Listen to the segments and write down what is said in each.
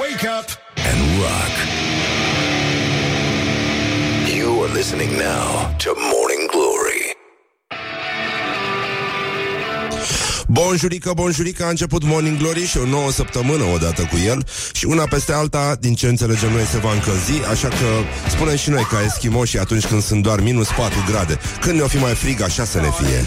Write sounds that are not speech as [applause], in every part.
Wake up and rock. You are listening now to Morning Glory. Bonjurică, bonjurică, a început Morning Glory și o nouă săptămână odată cu el și una peste alta, din ce înțelegem noi, se va încălzi, așa că spunem și noi ca eschimoși atunci când sunt doar minus 4 grade. Când ne-o fi mai frig, așa să ne fie.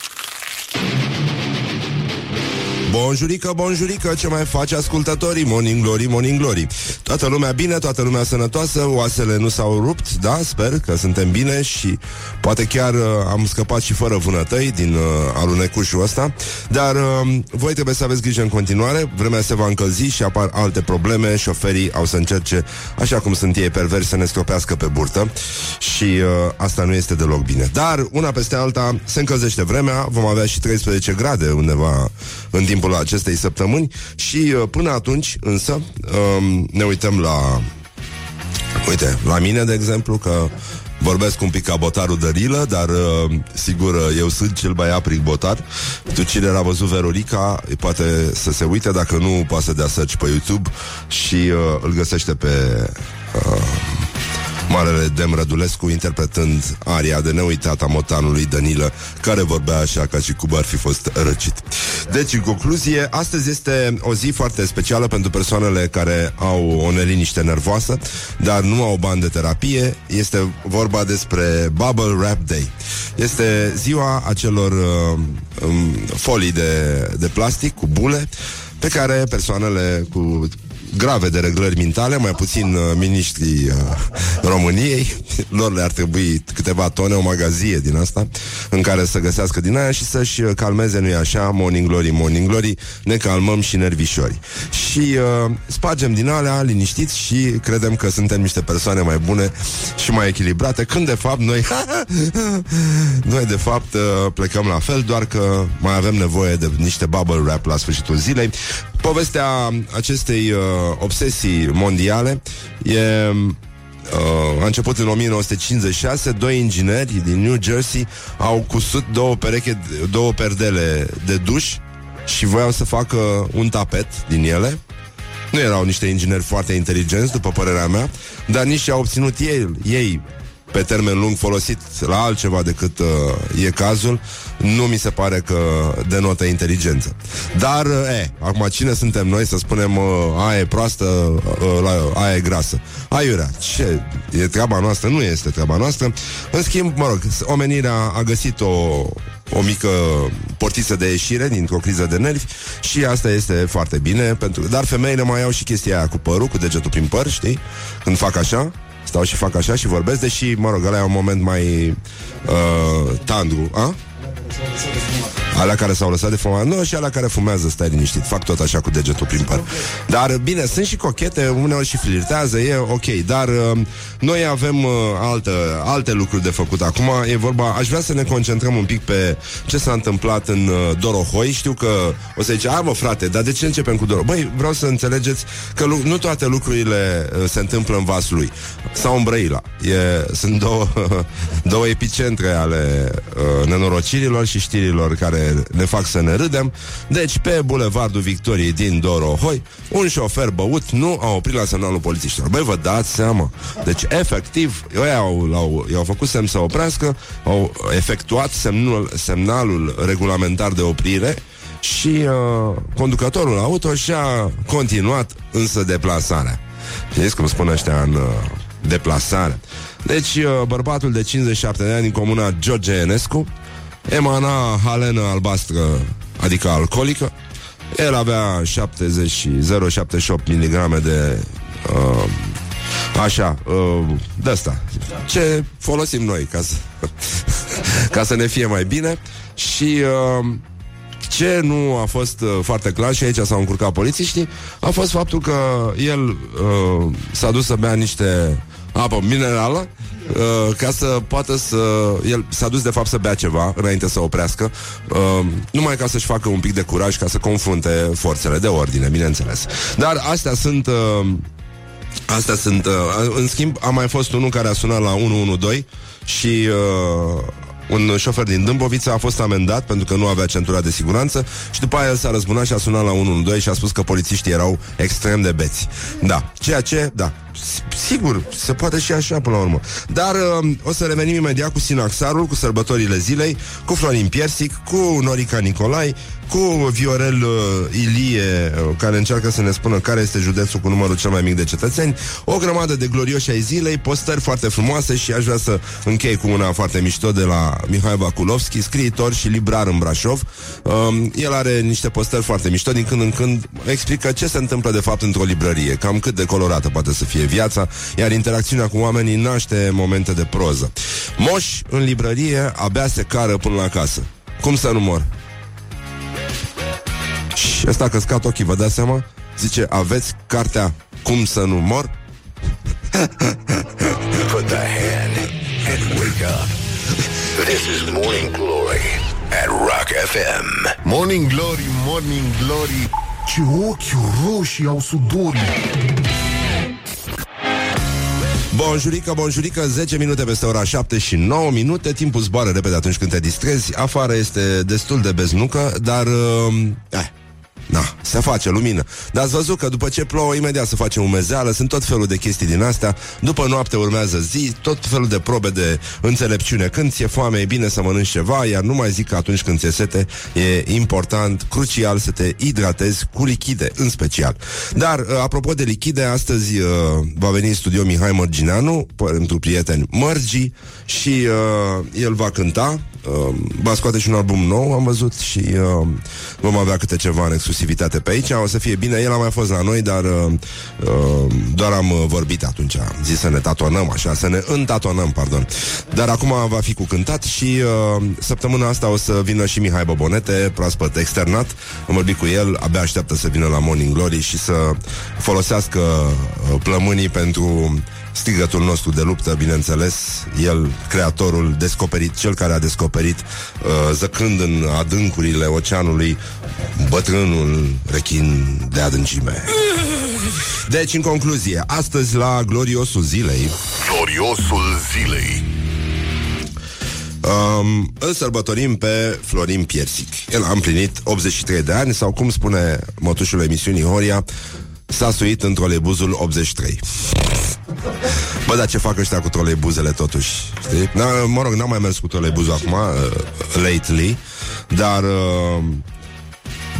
Bonjurică, bonjurică, ce mai face ascultătorii? Morning Glory, Morning Glory. Toată lumea bine, toată lumea sănătoasă, oasele nu s-au rupt, da, sper că suntem bine și poate chiar uh, am scăpat și fără vânătăi din uh, alunecușul ăsta, dar uh, voi trebuie să aveți grijă în continuare, vremea se va încălzi și apar alte probleme, șoferii au să încerce, așa cum sunt ei perversi, să ne stropească pe burtă și uh, asta nu este deloc bine. Dar, una peste alta, se încălzește vremea, vom avea și 13 grade undeva în timpul acestei săptămâni și uh, până atunci, însă, um, ne uităm la... Uite, la mine, de exemplu, că Vorbesc un pic ca botarul de rilă, dar uh, sigur uh, eu sunt cel mai apric botar. Tu cine a văzut Verorica, poate să se uite, dacă nu, poate să dea search pe YouTube și uh, îl găsește pe uh, Marele Dem Rădulescu interpretând aria de neuitat a motanului Danilă, care vorbea așa ca și cum ar fi fost răcit. Deci, în concluzie, astăzi este o zi foarte specială pentru persoanele care au o neliniște nervoasă, dar nu au bani de terapie. Este vorba despre Bubble Wrap Day. Este ziua acelor uh, um, folii de, de plastic cu bule pe care persoanele cu grave de reglări mentale, mai puțin uh, miniștrii uh, României. [laughs] Lor le-ar trebui câteva tone, o magazie din asta, în care să găsească din aia și să-și uh, calmeze, nu-i așa, morning glory, morning glory, ne calmăm și nervișori. Și uh, spargem din alea, liniștiți și credem că suntem niște persoane mai bune și mai echilibrate, când de fapt noi [laughs] noi de fapt uh, plecăm la fel, doar că mai avem nevoie de niște bubble wrap la sfârșitul zilei. Povestea acestei uh, obsesii mondiale e Uh, a început în 1956 Doi ingineri din New Jersey Au cusut două pereche Două perdele de duș Și voiau să facă un tapet din ele. Nu erau niște ingineri foarte inteligenți După părerea mea Dar nici au obținut ei, ei pe termen lung folosit la altceva decât uh, e cazul, nu mi se pare că denotă inteligență. Dar, uh, e, acum cine suntem noi să spunem uh, aia e proastă, uh, aia e grasă? Aiurea, ce? E treaba noastră? Nu este treaba noastră. În schimb, mă rog, omenirea a găsit o, o mică portiță de ieșire dintr-o criză de nervi și asta este foarte bine, pentru... dar femeile mai au și chestia aia cu părul, cu degetul prin păr, știi? Când fac așa, stau și fac așa și vorbesc, deși, mă rog, ăla e un moment mai uh, tandru, a? Alea care s-au lăsat de fumat Nu, și alea care fumează, stai liniștit Fac tot așa cu degetul prin păr. Dar bine, sunt și cochete, uneori și flirtează E ok, dar uh, noi avem uh, altă, alte lucruri de făcut Acum. E vorba, aș vrea să ne concentrăm un pic Pe ce s-a întâmplat în uh, Dorohoi. Știu că o să zice, a mă frate Dar de ce începem cu Dorohoi? Băi, vreau să înțelegeți Că lu- nu toate lucrurile uh, se întâmplă în vasul Sau în Brăila e, Sunt două, [laughs] două epicentre ale uh, nenorocirilor și știrilor care ne fac să ne râdem. Deci, pe Bulevardul Victoriei din Dorohoi, un șofer băut nu a oprit la semnalul polițiștilor. Băi, vă dați seama. Deci, efectiv, ei au, au, i-au făcut semn să oprească, au efectuat semnul, semnalul regulamentar de oprire și uh, conducătorul auto și-a continuat însă deplasarea. Știți cum spune ăștia în uh, deplasare. Deci, uh, bărbatul de 57 de ani din comuna George Enescu emana halenă albastră, adică alcoolică. El avea 70 0,78 mg de uh, Așa, uh, de asta. Ce folosim noi ca să, [laughs] ca să ne fie mai bine și uh, ce nu a fost uh, foarte clar și aici s-au încurcat polițiștii a fost faptul că el uh, s-a dus să bea niște apă minerală uh, ca să poată să... El s-a dus de fapt să bea ceva înainte să oprească, uh, numai ca să-și facă un pic de curaj ca să confrunte forțele de ordine, bineînțeles. Dar astea sunt... Uh, Astea sunt... Uh, în schimb, a mai fost unul care a sunat la 112 și uh, un șofer din Dâmbovița a fost amendat pentru că nu avea centura de siguranță și după aia el s-a răzbunat și a sunat la 112 și a spus că polițiștii erau extrem de beți. Da, ceea ce, da, sigur, se poate și așa până la urmă. Dar uh, o să revenim imediat cu Sinaxarul, cu sărbătorile zilei, cu Florin Piersic, cu Norica Nicolai, cu Viorel uh, Ilie, uh, care încearcă să ne spună care este județul cu numărul cel mai mic de cetățeni, o grămadă de glorioși ai zilei, postări foarte frumoase și aș vrea să închei cu una foarte mișto de la Mihai Vakulovski, scriitor și librar în Brașov. Uh, el are niște postări foarte mișto, din când în când explică ce se întâmplă de fapt într-o librărie, cam cât de colorată poate să fie viața, iar interacțiunea cu oamenii naște momente de proză. Moș în librărie abia se cară până la casă. Cum să nu mor? Și ăsta a căscat ochii, vă dați seama? Zice, aveți cartea Cum să nu mor? [laughs] Put the hand and wake up. This is Morning Glory at Rock FM. Morning Glory, Morning Glory Ce ochi roșii au sudorii Bonjurică, bonjurică, 10 minute peste ora 7 și 9 minute. Timpul zboară repede atunci când te distrezi. Afară este destul de beznucă Dar, uh, eh, Da, se face lumină. Dar ați văzut că după ce plouă, imediat se face umezeală, sunt tot felul de chestii din astea. După noapte urmează zi, tot felul de probe de înțelepciune. Când ți-e foame, e bine să mănânci ceva, iar nu mai zic că atunci când ți-e sete, e important, crucial să te hidratezi cu lichide, în special. Dar, uh, apropo de lichide, astăzi uh, va veni în studio Mihai Mărgineanu, pentru prieteni Mărgi, și uh, el va cânta, uh, va scoate și un album nou, am văzut, și uh, vom avea câte ceva în exclusivitate pe aici. O să fie bine. El a mai fost la noi, dar uh, uh, doar am uh, vorbit atunci. Am zis să ne tatonăm, așa, să ne întatonăm, pardon. Dar acum va fi cu cântat și uh, săptămâna asta o să vină și Mihai Bobonete, proaspăt externat. Am vorbit cu el, abia așteaptă să vină la Morning Glory și să folosească uh, plămânii pentru strigătul nostru de luptă, bineînțeles, el, creatorul, descoperit, cel care a descoperit, uh, zăcând în adâncurile oceanului, bătrânul rechin de adâncime. Deci, în concluzie, astăzi la gloriosul zilei, Gloriosul zilei. um, îl sărbătorim pe Florin Piersic. El a împlinit 83 de ani, sau cum spune mătușul emisiunii Horia, s-a suit în troleibuzul 83. Bă, dar ce fac ăștia cu troleibuzele totuși? Știi? Na, mă rog, n-am mai mers cu troleibuzul acum, uh, lately, dar uh,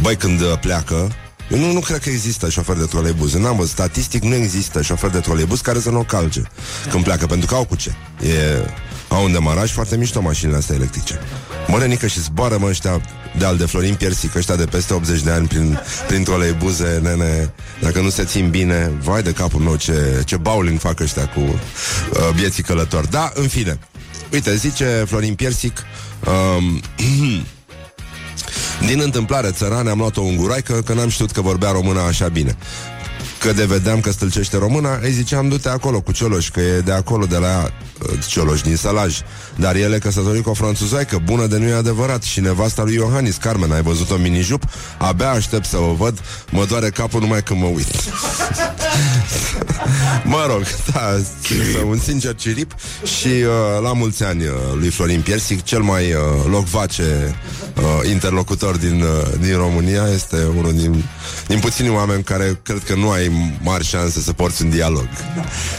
băi, când uh, pleacă, eu nu, nu cred că există șofer de troleibuz. N-am văzut. Statistic nu există șofer de troleibuz care să nu o calce când pleacă, pentru că au cu ce. E, au un demaraj foarte mișto mașinile astea electrice. Mărănică și zboară, mă, ăștia de al de Florin Piersic, ăștia de peste 80 de ani prin, prin troleibuze, nene, dacă nu se țin bine, vai de capul meu ce, ce bowling fac ăștia cu uh, vieții călători. Da, în fine. Uite, zice Florin Piersic, um, [clears throat] Din întâmplare țărane am luat o unguraică Că n-am știut că vorbea româna așa bine Că de vedeam că stâlcește româna Îi ziceam du-te acolo cu Cioloș Că e de acolo de la uh, Cioloș din Sălaj. Dar el e căsătorit cu o franțuzoică Bună de nu e adevărat. Și nevasta lui Iohannis Carmen Ai văzut-o mini-jup? Abia aștept să o văd. Mă doare capul numai când mă uit. [laughs] Mă rog, da, un sincer cirip. Și uh, la mulți ani uh, lui Florin Piersic, cel mai uh, locvace uh, interlocutor din, uh, din România, este unul din, din puțini oameni care cred că nu ai mari șanse să porți un dialog.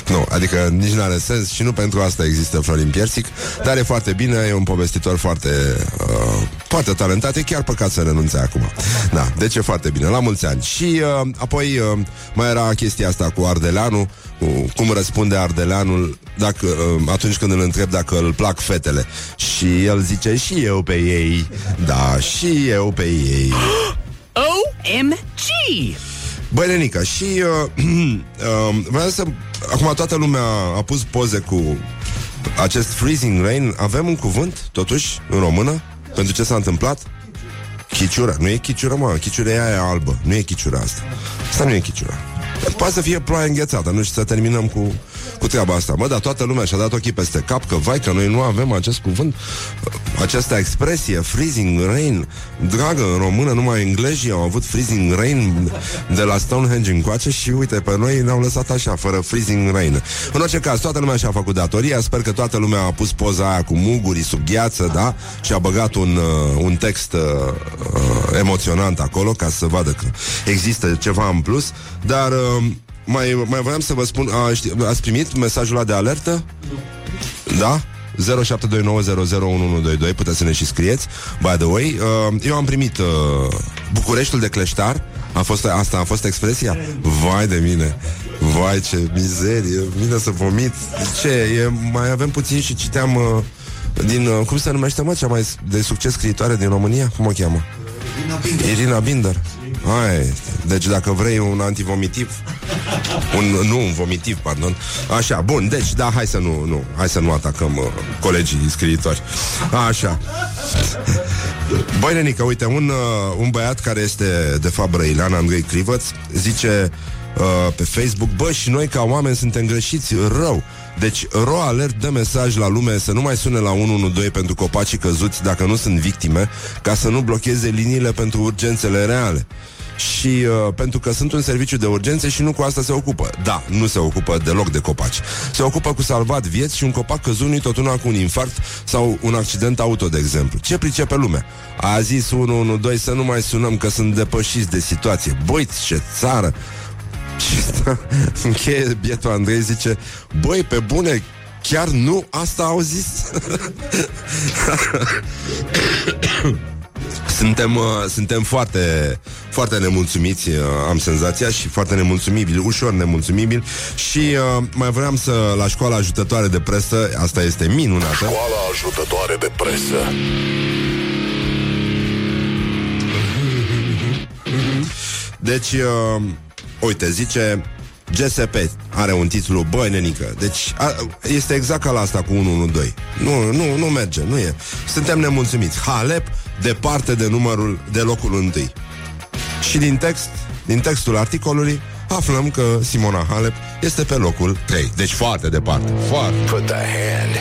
Nu, adică nici nu are sens și nu pentru asta există Florin Piersic, dar e foarte bine, e un povestitor foarte, uh, foarte talentat, e chiar păcat să renunțe acum. Da, deci e foarte bine, la mulți ani. Și uh, apoi uh, mai era chestia asta cu Ardeleanu, cu cum răspunde Ardeleanul dacă, uh, atunci când îl întreb dacă îl plac fetele. Și el zice, și eu pe ei. Da, și eu pe ei. [gasps] OMG! Băi, Lenica, și uh, [clears throat] uh, [clears throat] vreau să... Acum toată lumea a pus poze cu acest freezing rain. Avem un cuvânt, totuși, în română, pentru ce s-a întâmplat? Chiciura. Nu e chiciura, mă. Chiciura e aia albă. Nu e chiciura asta. Asta nu e chiciura. Poate să fie ploaie înghețată, nu știu, să terminăm cu, cu treaba asta. Mă, dar toată lumea și-a dat ochii peste cap că, vai, că noi nu avem acest cuvânt, această expresie, freezing rain. Dragă, în română numai englezii au avut freezing rain de la Stonehenge încoace și uite, pe noi ne-au lăsat așa, fără freezing rain. În orice caz, toată lumea și-a făcut datoria, sper că toată lumea a pus poza aia cu mugurii sub gheață, da? Și a băgat un, uh, un text uh, uh, emoționant acolo ca să vadă că există ceva în plus, dar uh, mai, mai voiam să vă spun, a, ști, ați primit mesajul ăla de alertă? Da? 0729001122 Puteți să ne și scrieți By the way, uh, eu am primit uh, Bucureștiul de cleștar a fost, Asta a fost expresia? Vai de mine Vai ce mizerie Vine să vomit Ce? E, mai avem puțin și citeam uh, Din, uh, cum se numește mă, cea mai de succes scriitoare din România? Cum o cheamă? Irina Binder, Irina Binder. Hai, deci dacă vrei un antivomitiv un, Nu, un vomitiv, pardon. Așa, bun, deci, da, hai să nu, nu Hai să nu atacăm uh, colegii scriitori. Așa. Băi, nenică, uite, un, uh, un băiat care este, de fapt, brăilean, Andrei Crivăț Zice uh, pe Facebook Bă, și noi ca oameni suntem greșiți rău. Deci Ro Alert dă mesaj la lume să nu mai sune la 112 pentru copacii căzuți dacă nu sunt victime, ca să nu blocheze liniile pentru urgențele reale și uh, pentru că sunt un serviciu de urgențe și nu cu asta se ocupă. Da, nu se ocupă deloc de copaci. Se ocupă cu salvat vieți și un copac căzut nu tot una cu un infarct sau un accident auto, de exemplu. Ce pricepe lumea? A zis 112 să nu mai sunăm că sunt depășiți de situație. Băi, ce țară! Și [laughs] încheie bietul Andrei zice Băi, pe bune, chiar nu asta au zis? [laughs] Suntem, uh, suntem foarte, foarte nemulțumiți, uh, am senzația, și foarte nemulțumibili, ușor nemulțumibili. Și uh, mai vreau să, la școala ajutătoare de presă, asta este minunată. Școala ajutătoare de presă. Deci, uh, uite, zice GSP are un titlu, băi, nenică. Deci a, este exact ca la asta cu 112. Nu, nu, nu merge, nu e. Suntem nemulțumiți. Halep departe de numărul de locul întâi. Și din text, din textul articolului, aflăm că Simona Halep este pe locul 3. Deci foarte departe. Foarte. Put the hand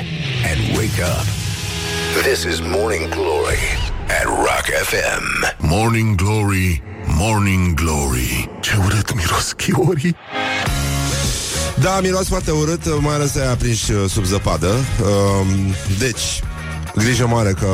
and wake up. This is Morning Glory at Rock FM. Morning Glory, Morning Glory Ce urât miros chiorii Da, miros foarte urât, mai ales aia aprinși uh, sub zăpadă. Um, deci, Grijă mare că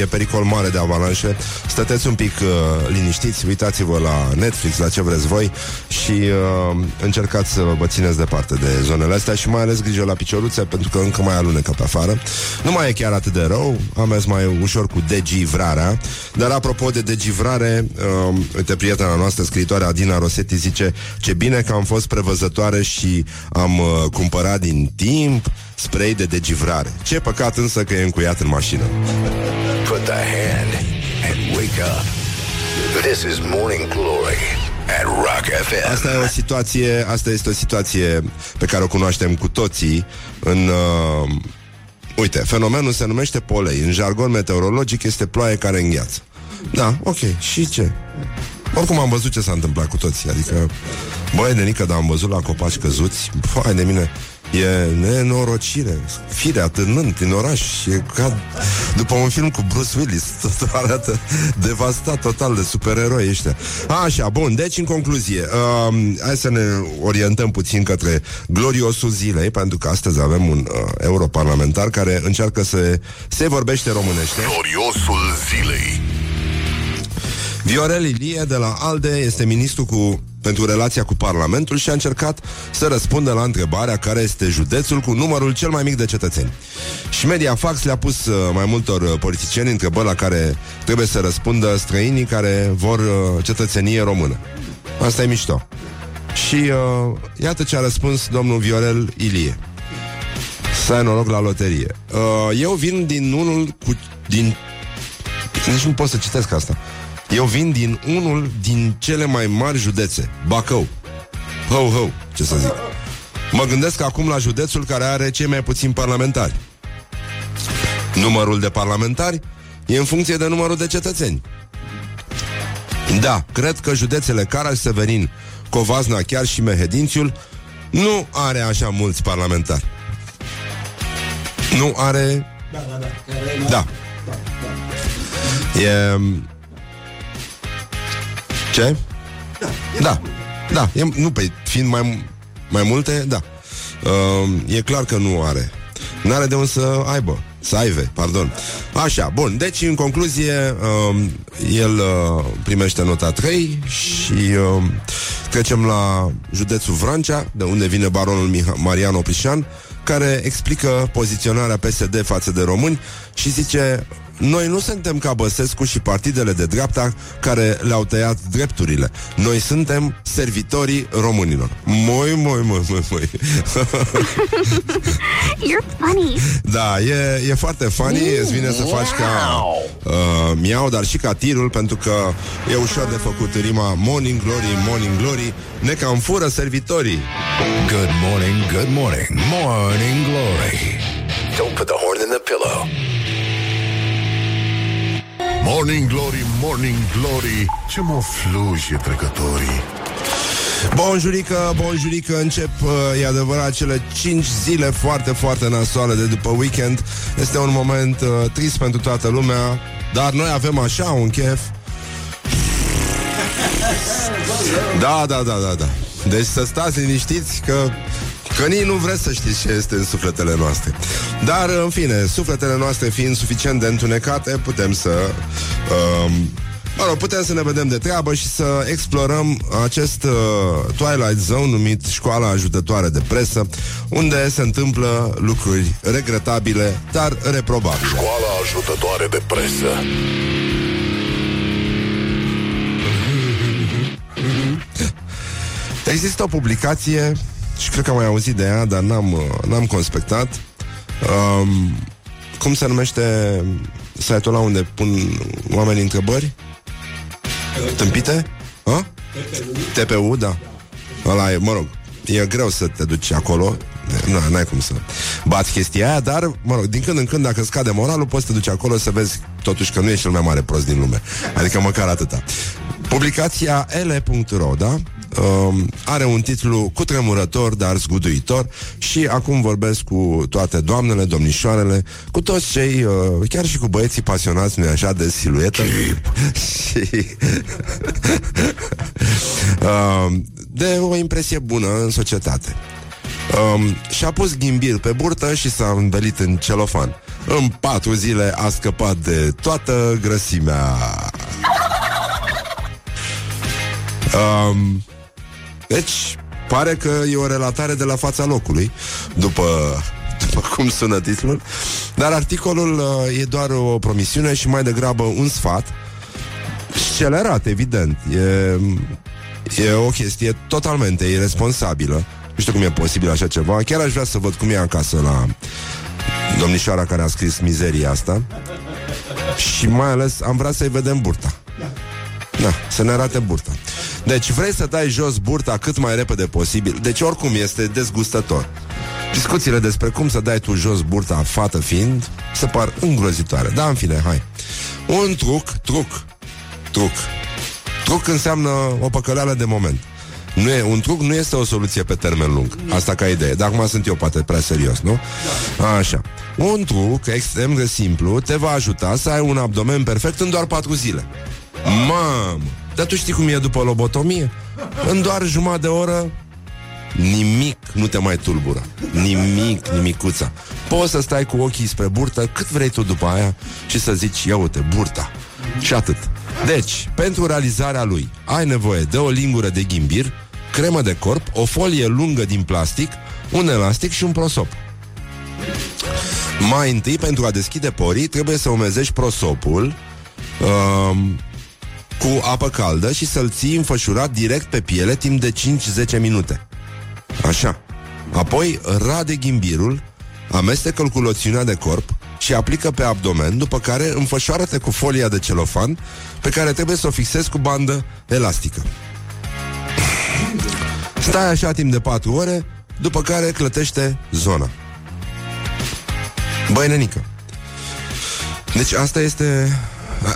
e pericol mare de avalanșe. Stăteți un pic uh, liniștiți Uitați-vă la Netflix, la ce vreți voi Și uh, încercați să vă țineți departe de zonele astea Și mai ales grijă la picioruțe Pentru că încă mai alunecă pe afară. Nu mai e chiar atât de rău Am mers mai ușor cu degivrarea. Dar apropo de degivrare uh, Uite, prietena noastră, scriitoarea Adina Rosetti Zice ce bine că am fost prevăzătoare Și am uh, cumpărat din timp spray de degivrare. Ce păcat însă că e încuiat în mașină. Put the hand and wake up. This is Morning Glory at Rock FM. Asta e o situație, asta este o situație pe care o cunoaștem cu toții în uh, Uite, fenomenul se numește polei. În jargon meteorologic este ploaie care îngheață. Da, ok. Și ce? Oricum am văzut ce s-a întâmplat cu toții Adică, băi, de nică, dar am văzut la copaci căzuți Băi, de mine E nenorocire. Fire atârnând prin oraș E ca după un film cu Bruce Willis. [laughs] Tot arată devastat total de supereroi ăștia. Așa, bun, deci în concluzie uh, Hai să ne orientăm puțin către gloriosul zilei Pentru că astăzi avem un uh, europarlamentar Care încearcă să se vorbește românește. Gloriosul zilei. Viorel Ilie de la ALDE este ministru cu, pentru relația cu Parlamentul și a încercat să răspundă la întrebarea care este județul cu numărul cel mai mic de cetățeni. Și Mediafax le-a pus uh, mai multor uh, politicieni întrebări la care trebuie să răspundă străinii care vor uh, cetățenie română. Asta e mișto. Și uh, iată ce a răspuns domnul Viorel Ilie. Să ai noroc la loterie. Uh, eu vin din unul cu... din... Nici nu pot să citesc asta. Eu vin din unul din cele mai mari județe, Bacău. Ho, ho, ce să zic. Mă gândesc acum la județul care are cei mai puțini parlamentari. Numărul de parlamentari e în funcție de numărul de cetățeni. Da, cred că județele Caraș, Severin, Covazna, chiar și Mehedințiul nu are așa mulți parlamentari. Nu are... Da, da, da. Da. E... Ce? Da. Da. Da. E, nu, pe fiind mai, mai multe, da. Uh, e clar că nu are. N-are de unde să aibă. Să aibă, pardon. Așa, bun. Deci, în concluzie, uh, el uh, primește nota 3 și uh, trecem la județul Vrancea, de unde vine baronul Miha- Marian Oprișan, care explică poziționarea PSD față de români și zice noi nu suntem ca Băsescu și partidele de dreapta care le-au tăiat drepturile. Noi suntem servitorii românilor. Moi, moi, moi, moi, moi. [laughs] You're funny. Da, e, e foarte funny, îți vine să faci ca uh, miau, dar și ca tirul, pentru că e ușor de făcut rima Morning Glory, Morning Glory, ne cam fură servitorii. Good morning, good morning, morning glory. Don't put the horn in the pillow. Morning Glory, Morning Glory Ce mă fluje trecătorii Bonjurică, bonjurică, încep, uh, e adevărat, cele 5 zile foarte, foarte nasoale de după weekend. Este un moment uh, trist pentru toată lumea, dar noi avem așa un chef. Da, da, da, da, da. Deci să stați liniștiți că Că nici nu vreți să știți ce este în sufletele noastre. Dar, în fine, sufletele noastre fiind suficient de întunecate, putem să... Um, Mă rog, putem să ne vedem de treabă și să explorăm acest uh, Twilight Zone numit Școala Ajutătoare de Presă, unde se întâmplă lucruri regretabile, dar reprobabile. Școala ajutătoare de presă. Există o publicație și cred că am mai auzit de ea, dar n-am, uh, n-am conspectat. Um, cum se numește site-ul ăla unde pun oamenii întrebări? Tâmpite? Ha? TPU. TPU, da. Ăla e, mă rog, e greu să te duci acolo nu, n-ai cum să bați chestia aia, dar, mă rog, din când în când, dacă scade moralul, poți să te duci acolo să vezi totuși că nu e cel mai mare prost din lume. Adică măcar atâta. Publicația ele.ro, da? Um, are un titlu cutremurător, dar zguduitor și acum vorbesc cu toate doamnele, domnișoarele, cu toți cei, uh, chiar și cu băieții pasionați, nu așa, de siluetă [laughs] și [laughs] um, de o impresie bună în societate. Um, și-a pus ghimbir pe burtă și s-a învelit în celofan. În patru zile a scăpat de toată grăsimea. [laughs] Um, deci, pare că e o relatare de la fața locului, după, după cum sună titlul, dar articolul uh, e doar o promisiune și mai degrabă un sfat, scelerat, evident. E, e o chestie totalmente irresponsabilă. Nu știu cum e posibil așa ceva. Chiar aș vrea să văd cum e acasă la domnișoara care a scris mizeria asta. Și mai ales am vrea să-i vedem burta. Da, să ne arate burta. Deci vrei să dai jos burta cât mai repede posibil. Deci oricum este dezgustător. Discuțiile despre cum să dai tu jos burta, fată fiind, se par îngrozitoare. Da, în fine, hai. Un truc, truc, truc. Truc înseamnă o păcăleală de moment. Nu e, un truc nu este o soluție pe termen lung. Asta ca idee. Dar acum sunt eu poate prea serios, nu? Așa. Un truc extrem de simplu te va ajuta să ai un abdomen perfect în doar patru zile. Mamă! Dar tu știi cum e după lobotomie? În doar jumătate de oră Nimic nu te mai tulbură Nimic, nimicuța Poți să stai cu ochii spre burtă Cât vrei tu după aia Și să zici, ia uite, burta Și atât Deci, pentru realizarea lui Ai nevoie de o lingură de ghimbir Cremă de corp, o folie lungă din plastic Un elastic și un prosop Mai întâi, pentru a deschide porii Trebuie să umezești prosopul um, cu apă caldă și să-l ții înfășurat direct pe piele timp de 5-10 minute. Așa. Apoi rade ghimbirul, amestecă-l cu loțiunea de corp și aplică pe abdomen, după care înfășoară-te cu folia de celofan pe care trebuie să o fixezi cu bandă elastică. Stai așa timp de 4 ore, după care clătește zona. Băi, nenică. Deci asta este...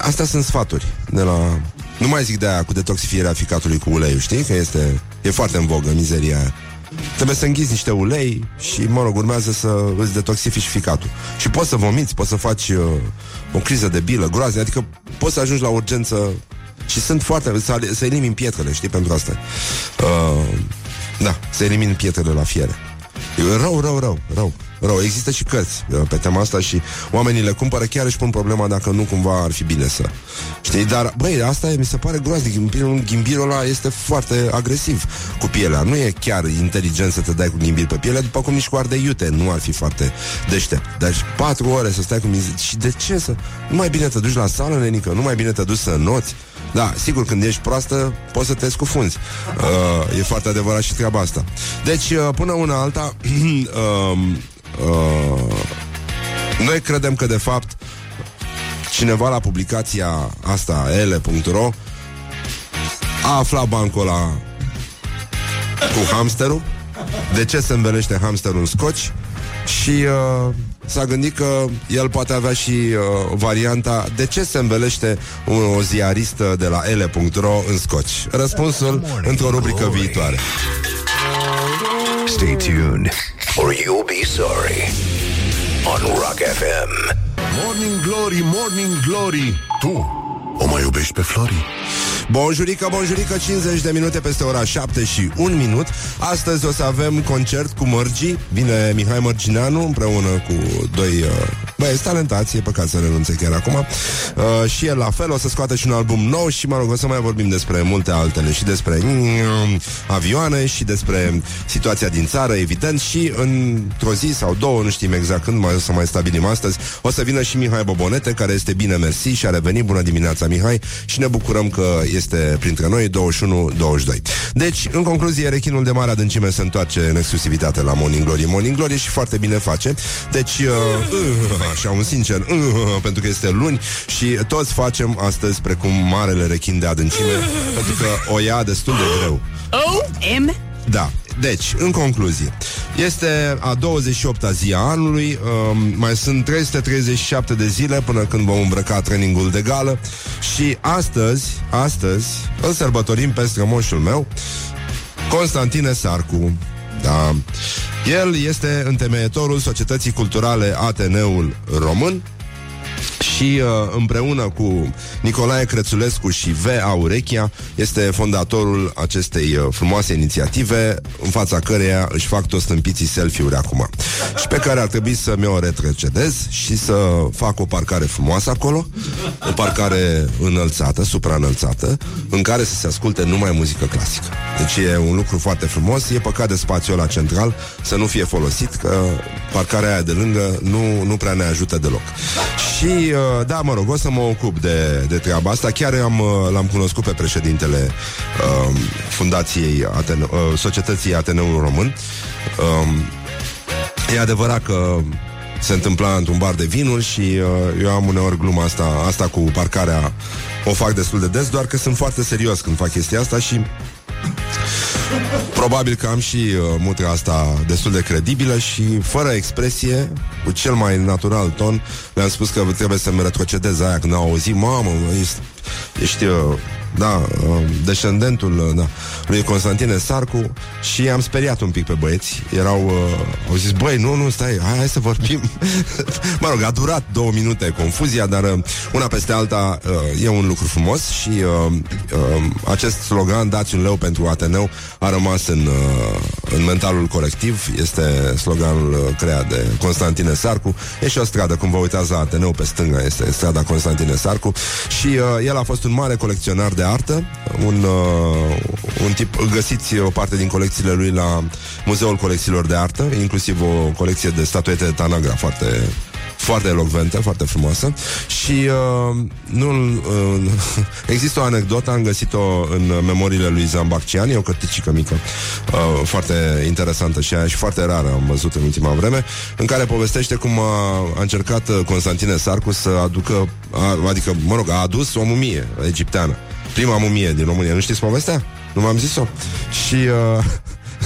Astea sunt sfaturi de la... Nu mai zic de aia cu detoxifierea ficatului cu uleiul, știi? Că este... E foarte în vogă mizeria aia. Trebuie să înghiți niște ulei și, mă rog, urmează să îți detoxifici ficatul. Și poți să vomiți, poți să faci uh, o criză de bilă groază, adică poți să ajungi la urgență și sunt foarte... să, să elimini pietrele, știi, pentru asta. Uh, da, să elimini pietrele la fiere. E rău, rău, rău, rău rău. Există și cărți uh, pe tema asta și oamenii le cumpără chiar își pun problema dacă nu cumva ar fi bine să... Știi? Dar, băi, asta e, mi se pare groaznic. Ghimbirul, ghimbirul ăla este foarte agresiv cu pielea. Nu e chiar inteligent să te dai cu ghimbir pe piele, după cum nici cu ardei iute nu ar fi foarte deștept. Deci patru ore să stai cu mizit. Și de ce să... Nu mai bine te duci la sală, nenică? Nu mai bine te duci să noți? Da, sigur, când ești proastă, poți să te scufunzi. Uh, e foarte adevărat și treaba asta. Deci, uh, până una alta, [clears throat] uh, Uh, noi credem că, de fapt, cineva la publicația asta, ele.ro, a aflat bancul ăla cu hamsterul, de ce se învelește hamsterul în scoci și uh, s-a gândit că el poate avea și uh, varianta de ce se învelește o, o ziaristă de la ele.ro în scoci. Răspunsul într-o rubrică viitoare. Stay tuned or you'll be sorry on Rock FM. Morning Glory, Morning Glory Tu o mai iubești pe Flori? Bonjurică, bonjurică, 50 de minute peste ora 7 și 1 minut. Astăzi o să avem concert cu Mărgi. Vine Mihai Mărgineanu împreună cu doi uh, băieți talentați E păcat să renunțe chiar acum. Uh, Și el la fel o să scoată și un album nou Și mă rog, o să mai vorbim despre multe altele Și despre mm, avioane Și despre situația din țară, evident Și într-o zi sau două, nu știm exact când Mai o să mai stabilim astăzi O să vină și Mihai Bobonete, care este bine mersi Și a revenit, bună dimineața Mihai Și ne bucurăm că este printre noi 21-22. Deci, în concluzie, rechinul de mare adâncime se întoarce în exclusivitate la Morning Glory. Morning Glory și foarte bine face. Deci, uh, uh, așa, un sincer, uh, pentru că este luni și toți facem astăzi precum marele rechin de adâncime, pentru că o ia destul de greu. O-M Da, deci, în concluzie, este a 28-a zi a anului, um, mai sunt 337 de zile până când vom îmbrăca trainingul de gală și astăzi, astăzi, îl sărbătorim pe strămoșul meu, Constantine Sarcu. Da. El este întemeietorul Societății Culturale Ateneul Român, și uh, împreună cu Nicolae Crețulescu și V. Aurechia este fondatorul acestei uh, frumoase inițiative în fața căreia își fac toți stâmpiții selfie-uri acum. Și pe care ar trebui să mi-o retrocedez și să fac o parcare frumoasă acolo o parcare înălțată, supraînălțată în care să se asculte numai muzică clasică. Deci e un lucru foarte frumos. E păcat de spațiul la central să nu fie folosit că parcarea aia de lângă nu, nu prea ne ajută deloc. Și uh, Uh, da, mă rog, o să mă ocup de, de treaba asta. Chiar am, uh, l-am cunoscut pe președintele uh, Fundației Atene, uh, Societății Ateneul Român. Uh, e adevărat că se întâmpla într-un bar de vinuri și uh, eu am uneori gluma asta, asta cu parcarea o fac destul de des, doar că sunt foarte serios când fac chestia asta și Probabil că am și uh, mutra asta destul de credibilă și fără expresie, cu cel mai natural ton, le-am spus că trebuie să-mi retrocedez aia când au auzit, mamă, ești, ești uh, da, uh, descendentul uh, da, lui Constantine Sarcu și am speriat un pic pe băieți. Erau, uh, au zis, băi, nu, nu, stai, hai, hai să vorbim. [laughs] mă rog, a durat două minute confuzia, dar uh, una peste alta uh, e un lucru frumos și uh, uh, acest slogan, dați un leu pentru Ateneu, a rămas în, uh, în mentalul colectiv. Este sloganul uh, creat de Constantine Sarcu. E și o stradă, cum vă uitați la Ateneu pe stânga, este strada Constantine Sarcu și uh, el a fost un mare colecționar de de artă, un, uh, un tip, găsiți o parte din colecțiile lui la Muzeul Colecțiilor de Artă, inclusiv o colecție de statuete de Tanagra foarte foarte elocventă, foarte frumoasă. Și uh, nu, uh, [laughs] există o anecdotă, am găsit-o în memoriile lui Zambaccian, e o cărticică mică, uh, foarte interesantă și aia și foarte rară am văzut în ultima vreme, în care povestește cum a, a încercat Constantine Sarcu să aducă, a, adică, mă rog, a adus o mumie egipteană Prima mumie din România. Nu știți povestea? Nu m-am zis-o? Și uh,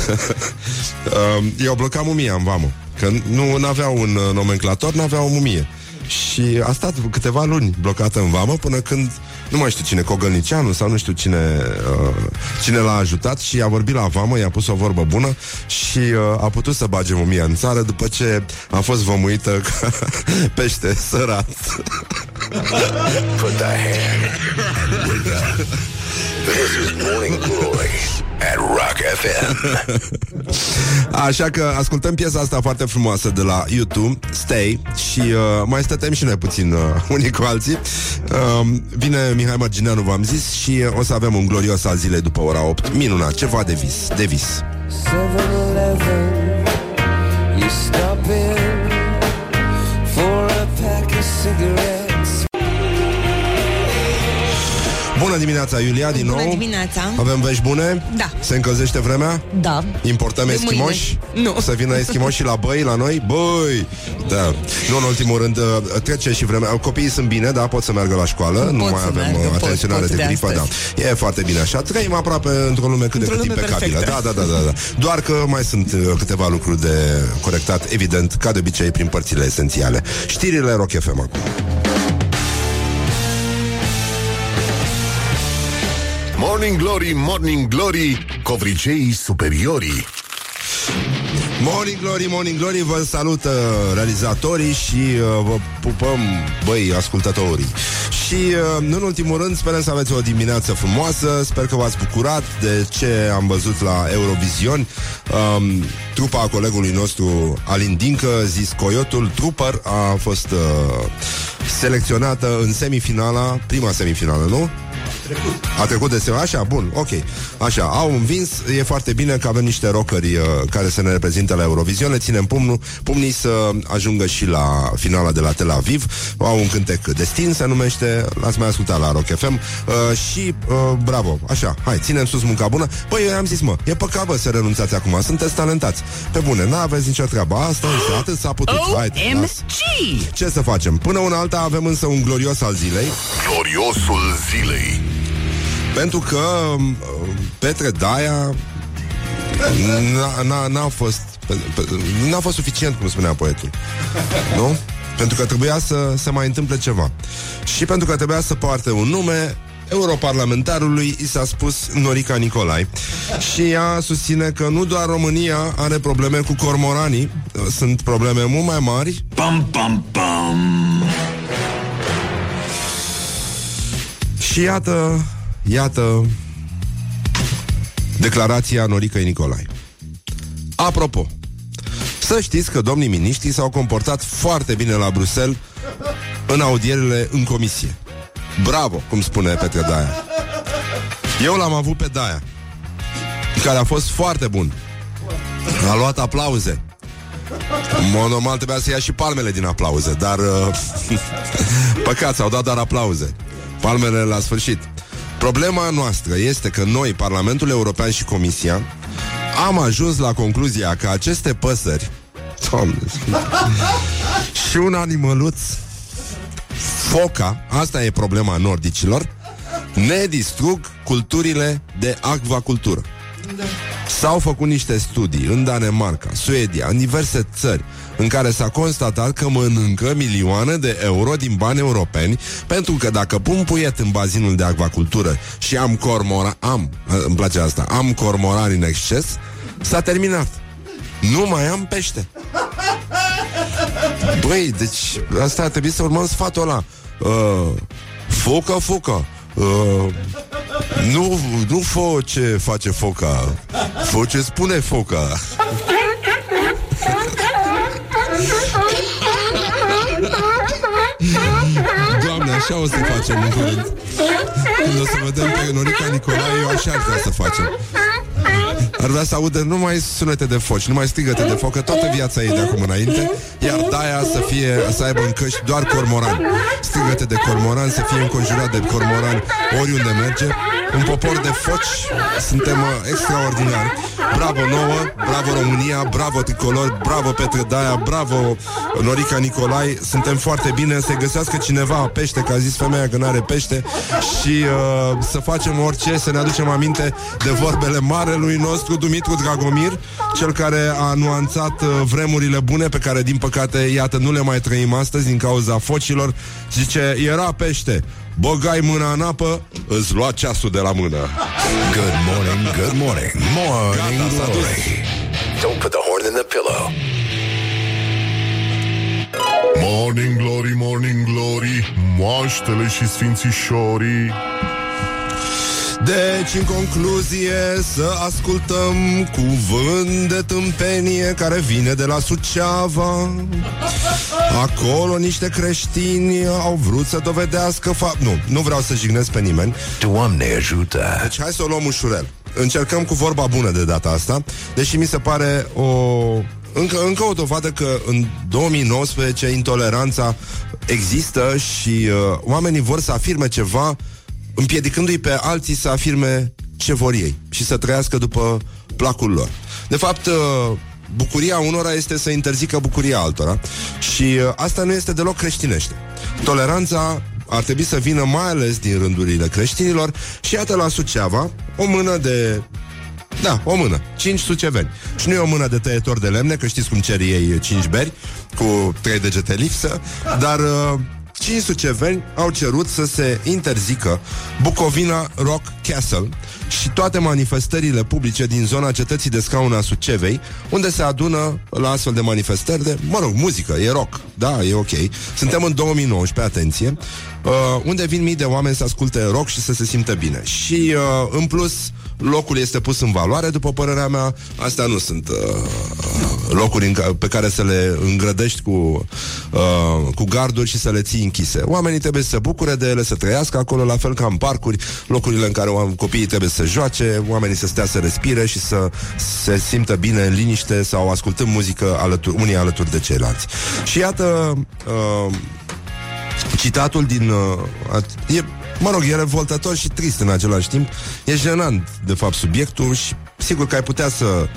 uh, [laughs] i-au blocat mumia în vamă. Că nu aveau un uh, nomenclator, n-aveau o mumie. Și a stat câteva luni blocată în vamă până când nu mai știu cine, Cogălnicianu sau nu știu cine, uh, cine l-a ajutat și a vorbit la vamă, i-a pus o vorbă bună și uh, a putut să bage mumia în țară după ce a fost vămuită ca [laughs] pește sărat. [laughs] Put the hand and wake up. This is Morning Glory at Rock FM. Așa că ascultăm piesa asta foarte frumoasă de la YouTube, Stay, și uh, mai stătem și noi puțin uh, [laughs] unii cu alții. Uh, vine Mihai Margineanu, v-am zis, și uh, o să avem un glorios al zilei după ora 8. Minunat, ceva de vis, de vis. 7-Eleven, you stop in for a pack of cigarettes. Bună dimineața, Iulia, din Bună nou. dimineața. Avem vești bune? Da. Se încălzește vremea? Da. Importăm De eschimoși? mâine. Nu. Să vină eschimoși la băi, la noi? Băi! Da. Nu, în ultimul rând, uh, trece și vremea. Copiii sunt bine, da, pot să meargă la școală. nu Pot mai să avem meargă, uh, pot, atenționare pot de de gripă, da. astăzi. E foarte bine așa. Trăim aproape într-o lume cât de Într-o cât lume impecabilă. Da, perfectă. da, da, da, da. Doar că mai sunt uh, câteva lucruri de corectat, evident, ca de obicei, prin părțile esențiale. Știrile Rock FM acum. Morning Glory, Morning Glory Covriceii superiorii Morning Glory, Morning Glory, vă salută realizatorii și uh, vă pupăm, băi, ascultătorii. Și, uh, nu în ultimul rând, sperăm să aveți o dimineață frumoasă, sper că v-ați bucurat de ce am văzut la Eurovision. Um, trupa colegului nostru Alin Dincă, zis Coyotul, Trooper, a fost uh, selecționată în semifinala, prima semifinală, nu? A trecut de seara, așa, bun, ok. Așa, au învins, e foarte bine că avem niște rockeri uh, care să ne reprezintă la Eurovision, le ținem pumnul, pumnii să ajungă și la finala de la Tel Aviv. Au un cântec Destin, se numește, l-ați mai ascultat la Rock FM uh, și uh, bravo, așa, hai, ținem sus munca bună. Păi eu am zis, mă, e păcat, bă, să renunțați acum, sunteți talentați. Pe bune, n-aveți nicio treabă, asta este, atât s-a putut. Hai, las. OMG! Ce să facem? Până una alta avem însă un glorios al zilei. Gloriosul zilei Pentru că uh, Petre Daia n-a, n-a, n-a fost pe, pe, n-a fost suficient, cum spunea poetul. Nu? Pentru că trebuia să se mai întâmple ceva. Și pentru că trebuia să poarte un nume, europarlamentarului i s-a spus Norica Nicolai și ea susține că nu doar România are probleme cu cormoranii, sunt probleme mult mai mari. Pam, pam, pam. Și iată, iată declarația Noricăi Nicolai. Apropo, să știți că domnii miniștri s-au comportat foarte bine la Bruxelles în audierile în comisie. Bravo, cum spune Petre Daia. Eu l-am avut pe Daia, care a fost foarte bun. A luat aplauze. În mod normal trebuia să ia și palmele din aplauze, dar uh, [laughs] păcat, s-au dat doar aplauze. Palmele la sfârșit. Problema noastră este că noi, Parlamentul European și Comisia, am ajuns la concluzia că aceste păsări Doamne, [laughs] și un animăluț foca, asta e problema nordicilor, ne distrug culturile de acvacultură. S-au făcut niște studii în Danemarca, Suedia, în diverse țări, în care s-a constatat că mănâncă milioane de euro din bani europeni, pentru că dacă pun puiet în bazinul de acvacultură și am cormora, am, îmi place asta, am cormorani în exces, s-a terminat. Nu mai am pește. [laughs] Băi, deci asta ar trebui să urmăm sfatul ăla. Uh, focă, focă. Uh, nu, nu fă ce face foca Fă ce spune foca [laughs] așa o să facem în curând Când o să vedem pe Norica Nicolae Eu așa ar vrea să facem ar vrea să audă numai sunete de foci, numai strigăte de focă toată viața ei de acum înainte, iar Daia să fie, să aibă în căști doar cormorani. Strigăte de cormorani, să fie înconjurat de cormorani oriunde merge. Un popor de foci, suntem uh, extraordinari. Bravo nouă, bravo România, bravo Tricolor, bravo Petre Daia, bravo Norica Nicolai. Suntem foarte bine, să găsească cineva pește, că a zis femeia că n-are pește și uh, să facem orice, să ne aducem aminte de vorbele marelui nostru Dumitru Dragomir, cel care a nuanțat uh, vremurile bune pe care, din păcate, iată, nu le mai trăim astăzi din cauza focilor. Zice, era pește, băgai mâna în apă, îți lua ceasul de la mână. Good morning, good morning. Morning Gata, s-a dus. Glory. Don't put the horn in the pillow. Morning Glory, Morning Glory Moaștele și sfințișorii Deci, în concluzie, să ascultăm cuvânt de tâmpenie care vine de la Suceava. Acolo niște creștini au vrut să dovedească fapt. Nu, nu vreau să jignesc pe nimeni. Doamne ajută. Deci hai să o luăm ușurel. Încercăm cu vorba bună de data asta, deși mi se pare o... Încă, încă o dovadă că în 2019 intoleranța există și uh, oamenii vor să afirme ceva împiedicându-i pe alții să afirme ce vor ei și să trăiască după placul lor. De fapt, uh, bucuria unora este să interzică bucuria altora și uh, asta nu este deloc creștinește. Toleranța ar trebui să vină mai ales din rândurile creștinilor și iată la Suceava o mână de da, o mână. Cinci suceveni. Și nu e o mână de tăietor de lemne, că știți cum cer ei cinci beri, cu trei degete lipsă, dar uh, cinci suceveni au cerut să se interzică Bucovina Rock Castle și toate manifestările publice din zona cetății de scaun a Sucevei, unde se adună la astfel de manifestări de, mă rog, muzică, e rock, da, e ok. Suntem în 2019, atenție, uh, unde vin mii de oameni să asculte rock și să se simtă bine. Și, uh, în plus, locul este pus în valoare, după părerea mea, astea nu sunt uh, locuri în ca- pe care să le îngrădești cu, uh, cu garduri și să le ții închise. Oamenii trebuie să se bucure de ele, să trăiască acolo, la fel ca în parcuri, locurile în care oam- copiii trebuie să joace, oamenii să stea să respire și să se simtă bine în liniște sau ascultând muzică alături, unii alături de ceilalți. Și iată, uh, citatul din... Uh, at- e, mă rog, e revoltător și trist în același timp. E jenant, de fapt, subiectul și sigur că ai putea să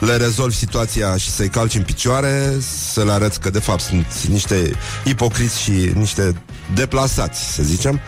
le rezolvi situația și să-i calci în picioare, să le arăți că, de fapt, sunt niște ipocriți și niște deplasați, să zicem.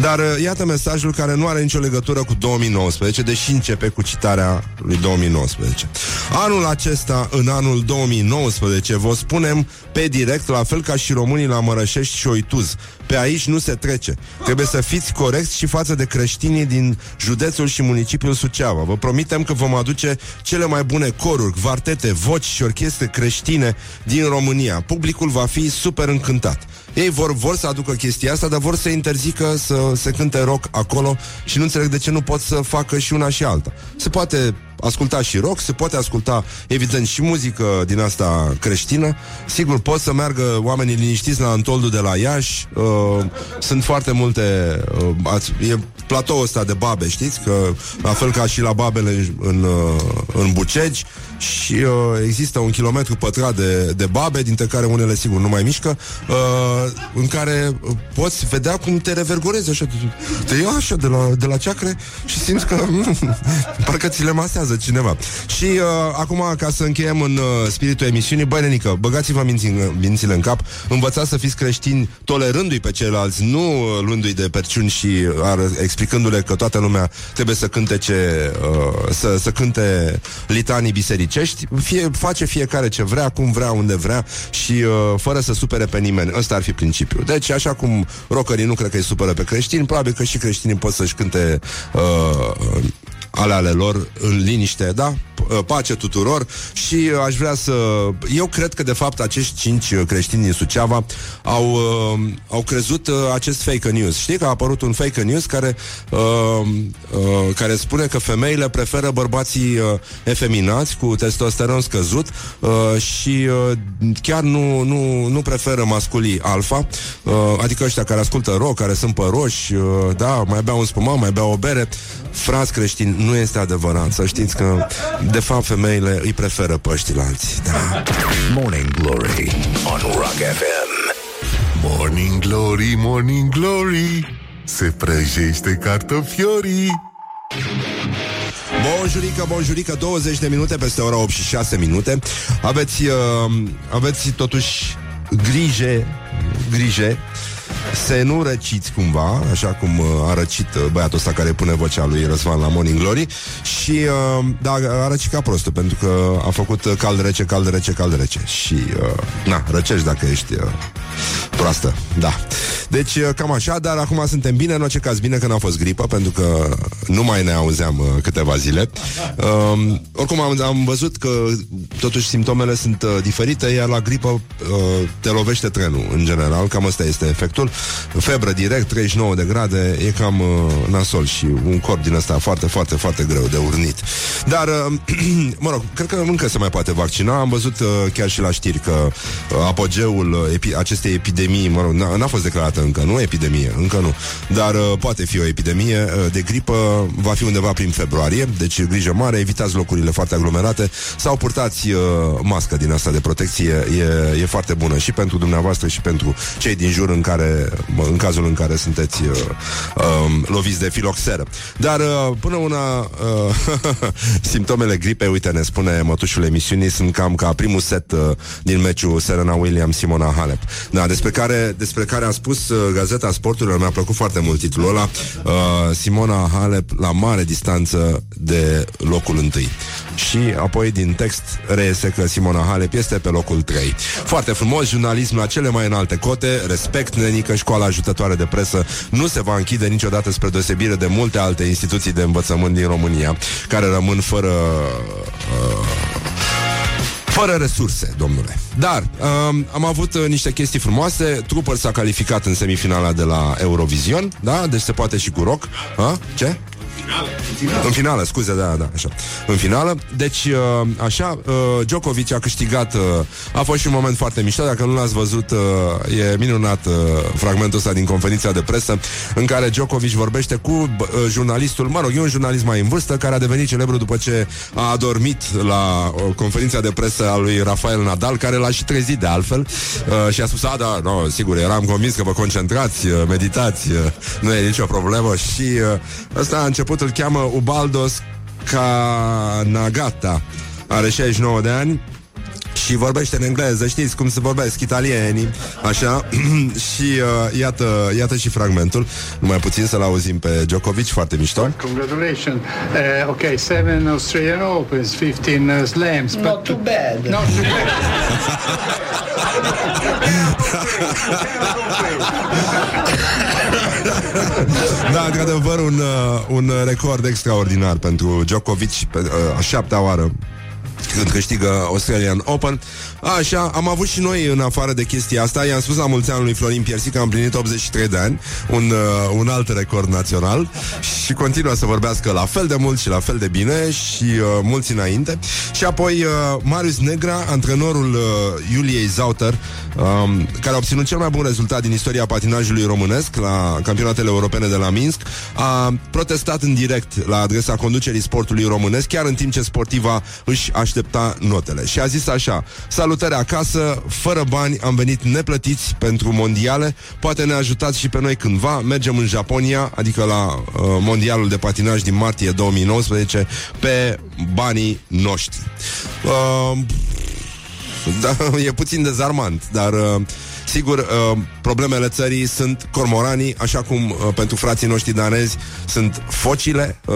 Dar uh, iată mesajul care nu are nicio legătură cu 2019, deși începe cu citarea lui 2019. Anul acesta, în anul 2019, vă spunem pe direct, la fel ca și românii la Mărășești și Oituz. Pe aici nu se trece. Trebuie să fiți corecți și față de creștinii din județul și municipiul Suceava. Vă promitem că vom aduce cele mai bune coruri, vartete, voci și orchestre creștine din România. Publicul va fi super încântat. Ei vor, vor să aducă chestia asta, dar vor să interzică să se cânte rock acolo și nu înțeleg de ce nu pot să facă și una și alta. Se poate asculta și rock, se poate asculta, evident, și muzică din asta creștină. Sigur, pot să meargă oamenii liniștiți la Antoldu de la Iași. Uh, sunt foarte multe... Uh, ați, e platoul ăsta de babe, știți? Că, la fel ca și la babele în, în, uh, în Bucegi și uh, există un kilometru pătrat de, de babe, dintre care unele, sigur, nu mai mișcă, uh, în care uh, poți vedea cum te revergorezi așa, te iau așa de la, de la ceacre și simți că [laughs] parcă ți le masează cineva. Și uh, acum, ca să încheiem în uh, spiritul emisiunii, băi, nenică, băgați-vă minții, mințile în cap, învățați să fiți creștini tolerându-i pe ceilalți, nu uh, luându-i de perciuni și uh, ar, explicându-le că toată lumea trebuie să cânte ce, uh, să, să cânte litanii bisericești, fie, face fiecare ce vrea, cum vrea, unde vrea și uh, fără să supere pe nimeni. Ăsta ar fi principiul. Deci, așa cum rockerii nu cred că îi supără pe creștini, probabil că și creștinii pot să-și cânte uh, ale ale lor în liniște, da? P- Pace tuturor și uh, aș vrea să... Eu cred că, de fapt, acești cinci uh, creștini din Suceava au, uh, au crezut uh, acest fake news. Știi că a apărut un fake news care, uh, uh, care spune că femeile preferă bărbații uh, efeminați cu testosteron scăzut uh, și uh, chiar nu, nu, nu preferă masculii alfa, uh, adică ăștia care ascultă rock, care sunt păroși, uh, da, mai beau un spumat, mai beau o bere. Frați creștini, nu este adevărat. Să știți că, de fapt, femeile îi preferă pe ăștilalți. Da. Morning Glory on Rock FM. Morning Glory, Morning Glory Se prăjește cartofiorii Bonjurică, bonjurică, 20 de minute peste ora 8 și 6 minute. Aveți, uh, aveți totuși grijă, grijă să nu răciți cumva, așa cum uh, a răcit uh, băiatul ăsta care pune vocea lui Răzvan la Morning Glory. Și, uh, da, a răcit ca prostul, pentru că a făcut uh, cald rece, cald rece, cald rece. Și, uh, na, răcești dacă ești uh, proastă, da. Deci uh, cam așa, dar acum suntem bine, în orice caz bine că n-a fost gripă, pentru că nu mai ne auzeam uh, câteva zile. Um, oricum am, am văzut că totuși simptomele sunt uh, diferite, iar la gripă uh, te lovește trenul, în general, cam ăsta este efectul. Febră direct, 39 de grade, e cam uh, nasol și un corp din ăsta foarte, foarte, foarte greu de urnit. Dar, uh, [clears throat] mă rog, cred că încă se mai poate vaccina. Am văzut uh, chiar și la știri că uh, apogeul uh, epi- acestei epidemii, mă rog, n-a, n-a fost declarată încă, nu epidemie, încă nu, dar uh, poate fi o epidemie uh, de gripă, va fi undeva prin februarie, deci grijă mare, evitați locurile foarte aglomerate sau purtați uh, mască din asta de protecție, e, e foarte bună și pentru dumneavoastră și pentru cei din jur în care, mă, în cazul în care sunteți uh, uh, loviți de filoxeră. Dar uh, până una uh, [laughs] simptomele gripei, uite, ne spune mătușul emisiunii, sunt cam ca primul set uh, din meciul Serena Williams-Simona Halep. Da, despre care, despre care a spus uh, Gazeta Sporturilor, mi-a plăcut foarte mult titlul ăla, uh, Simona Halep la mare distanță de locul întâi. Și apoi din text reiese că Simona Halep este pe locul 3. Foarte frumos, jurnalism la cele mai înalte cote, respect nenică, școala ajutătoare de presă nu se va închide niciodată spre deosebire de multe alte instituții de învățământ din România, care rămân fără uh, fără resurse, domnule. Dar um, am avut uh, niște chestii frumoase. Trooper s-a calificat în semifinala de la Eurovision, da? Deci se poate și cu rock. Ha? Ce? În finală, scuze, da, da, așa. În finală. Deci, uh, așa, uh, Djokovic a câștigat. Uh, a fost și un moment foarte mișto. Dacă nu l-ați văzut, uh, e minunat uh, fragmentul ăsta din conferința de presă în care Djokovic vorbește cu uh, jurnalistul, mă rog, e un jurnalist mai în vârstă care a devenit celebru după ce a adormit la uh, conferința de presă a lui Rafael Nadal, care l-a și trezit de altfel uh, și a spus, a, da, no, sigur, eram convins că vă concentrați, uh, meditați, uh, nu e nicio problemă și uh, ăsta a început, îl cheamă Ubaldos Kanagata. Are 69 de ani și vorbește în engleză, știți cum se vorbesc italienii, așa, [clears throat] și uh, iată, iată și fragmentul, numai puțin să-l auzim pe Djokovic, foarte mișto. Congratulations. Uh, okay, seven Australian Opens, 15 uh, slams. Not too bad. [laughs] Not too bad. [laughs] [laughs] Da, într-adevăr, un, uh, un record extraordinar pentru Djokovic, pe, uh, a șaptea oară când câștigă Australian Open. Așa, am avut și noi în afară de chestia asta, i-am spus la mulți ani lui Florin Piersi că am plinit 83 de ani, un, uh, un alt record național și continuă să vorbească la fel de mult și la fel de bine și uh, mulți înainte. Și apoi uh, Marius Negra, antrenorul uh, Iuliei Zauter, um, care a obținut cel mai bun rezultat din istoria patinajului românesc la campionatele europene de la Minsk, a protestat în direct la adresa conducerii sportului românesc, chiar în timp ce sportiva își aștepta notele. Și a zis așa, salutare acasă, fără bani, am venit neplătiți pentru mondiale, poate ne ajutați și pe noi cândva, mergem în Japonia, adică la uh, mondialul de patinaj din martie 2019, pe banii noștri. Uh, [laughs] da, e puțin dezarmant, dar uh, sigur, uh, problemele țării sunt cormoranii, așa cum uh, pentru frații noștri danezi sunt focile. Uh,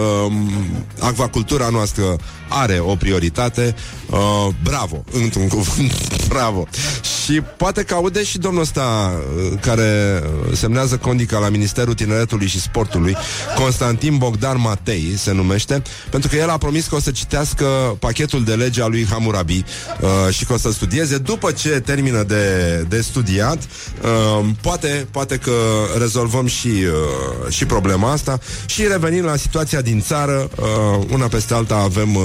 acvacultura noastră are o prioritate. Uh, bravo, [laughs] într-un cuvânt, bravo. Și poate că aude și domnul ăsta uh, care semnează condica la Ministerul Tineretului și Sportului, Constantin Bogdan Matei se numește, pentru că el a promis că o să citească pachetul de lege al lui Hammurabi uh, și că o să studieze după ce termină de, de studiat. Uh, poate, poate că rezolvăm și, uh, și problema asta și revenim la situația din țară. Uh, una peste alta avem uh,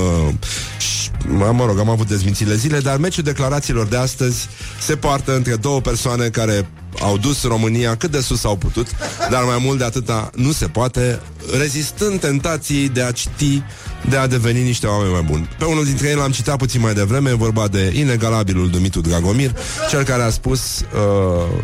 și, mă rog, am avut dezmințile zile, dar meciul declarațiilor de astăzi se poartă între două persoane care au dus România cât de sus au putut, dar mai mult de atâta nu se poate, rezistând tentații de a citi, de a deveni niște oameni mai buni. Pe unul dintre ei l-am citat puțin mai devreme, e vorba de inegalabilul Dumitru Dragomir, cel care a spus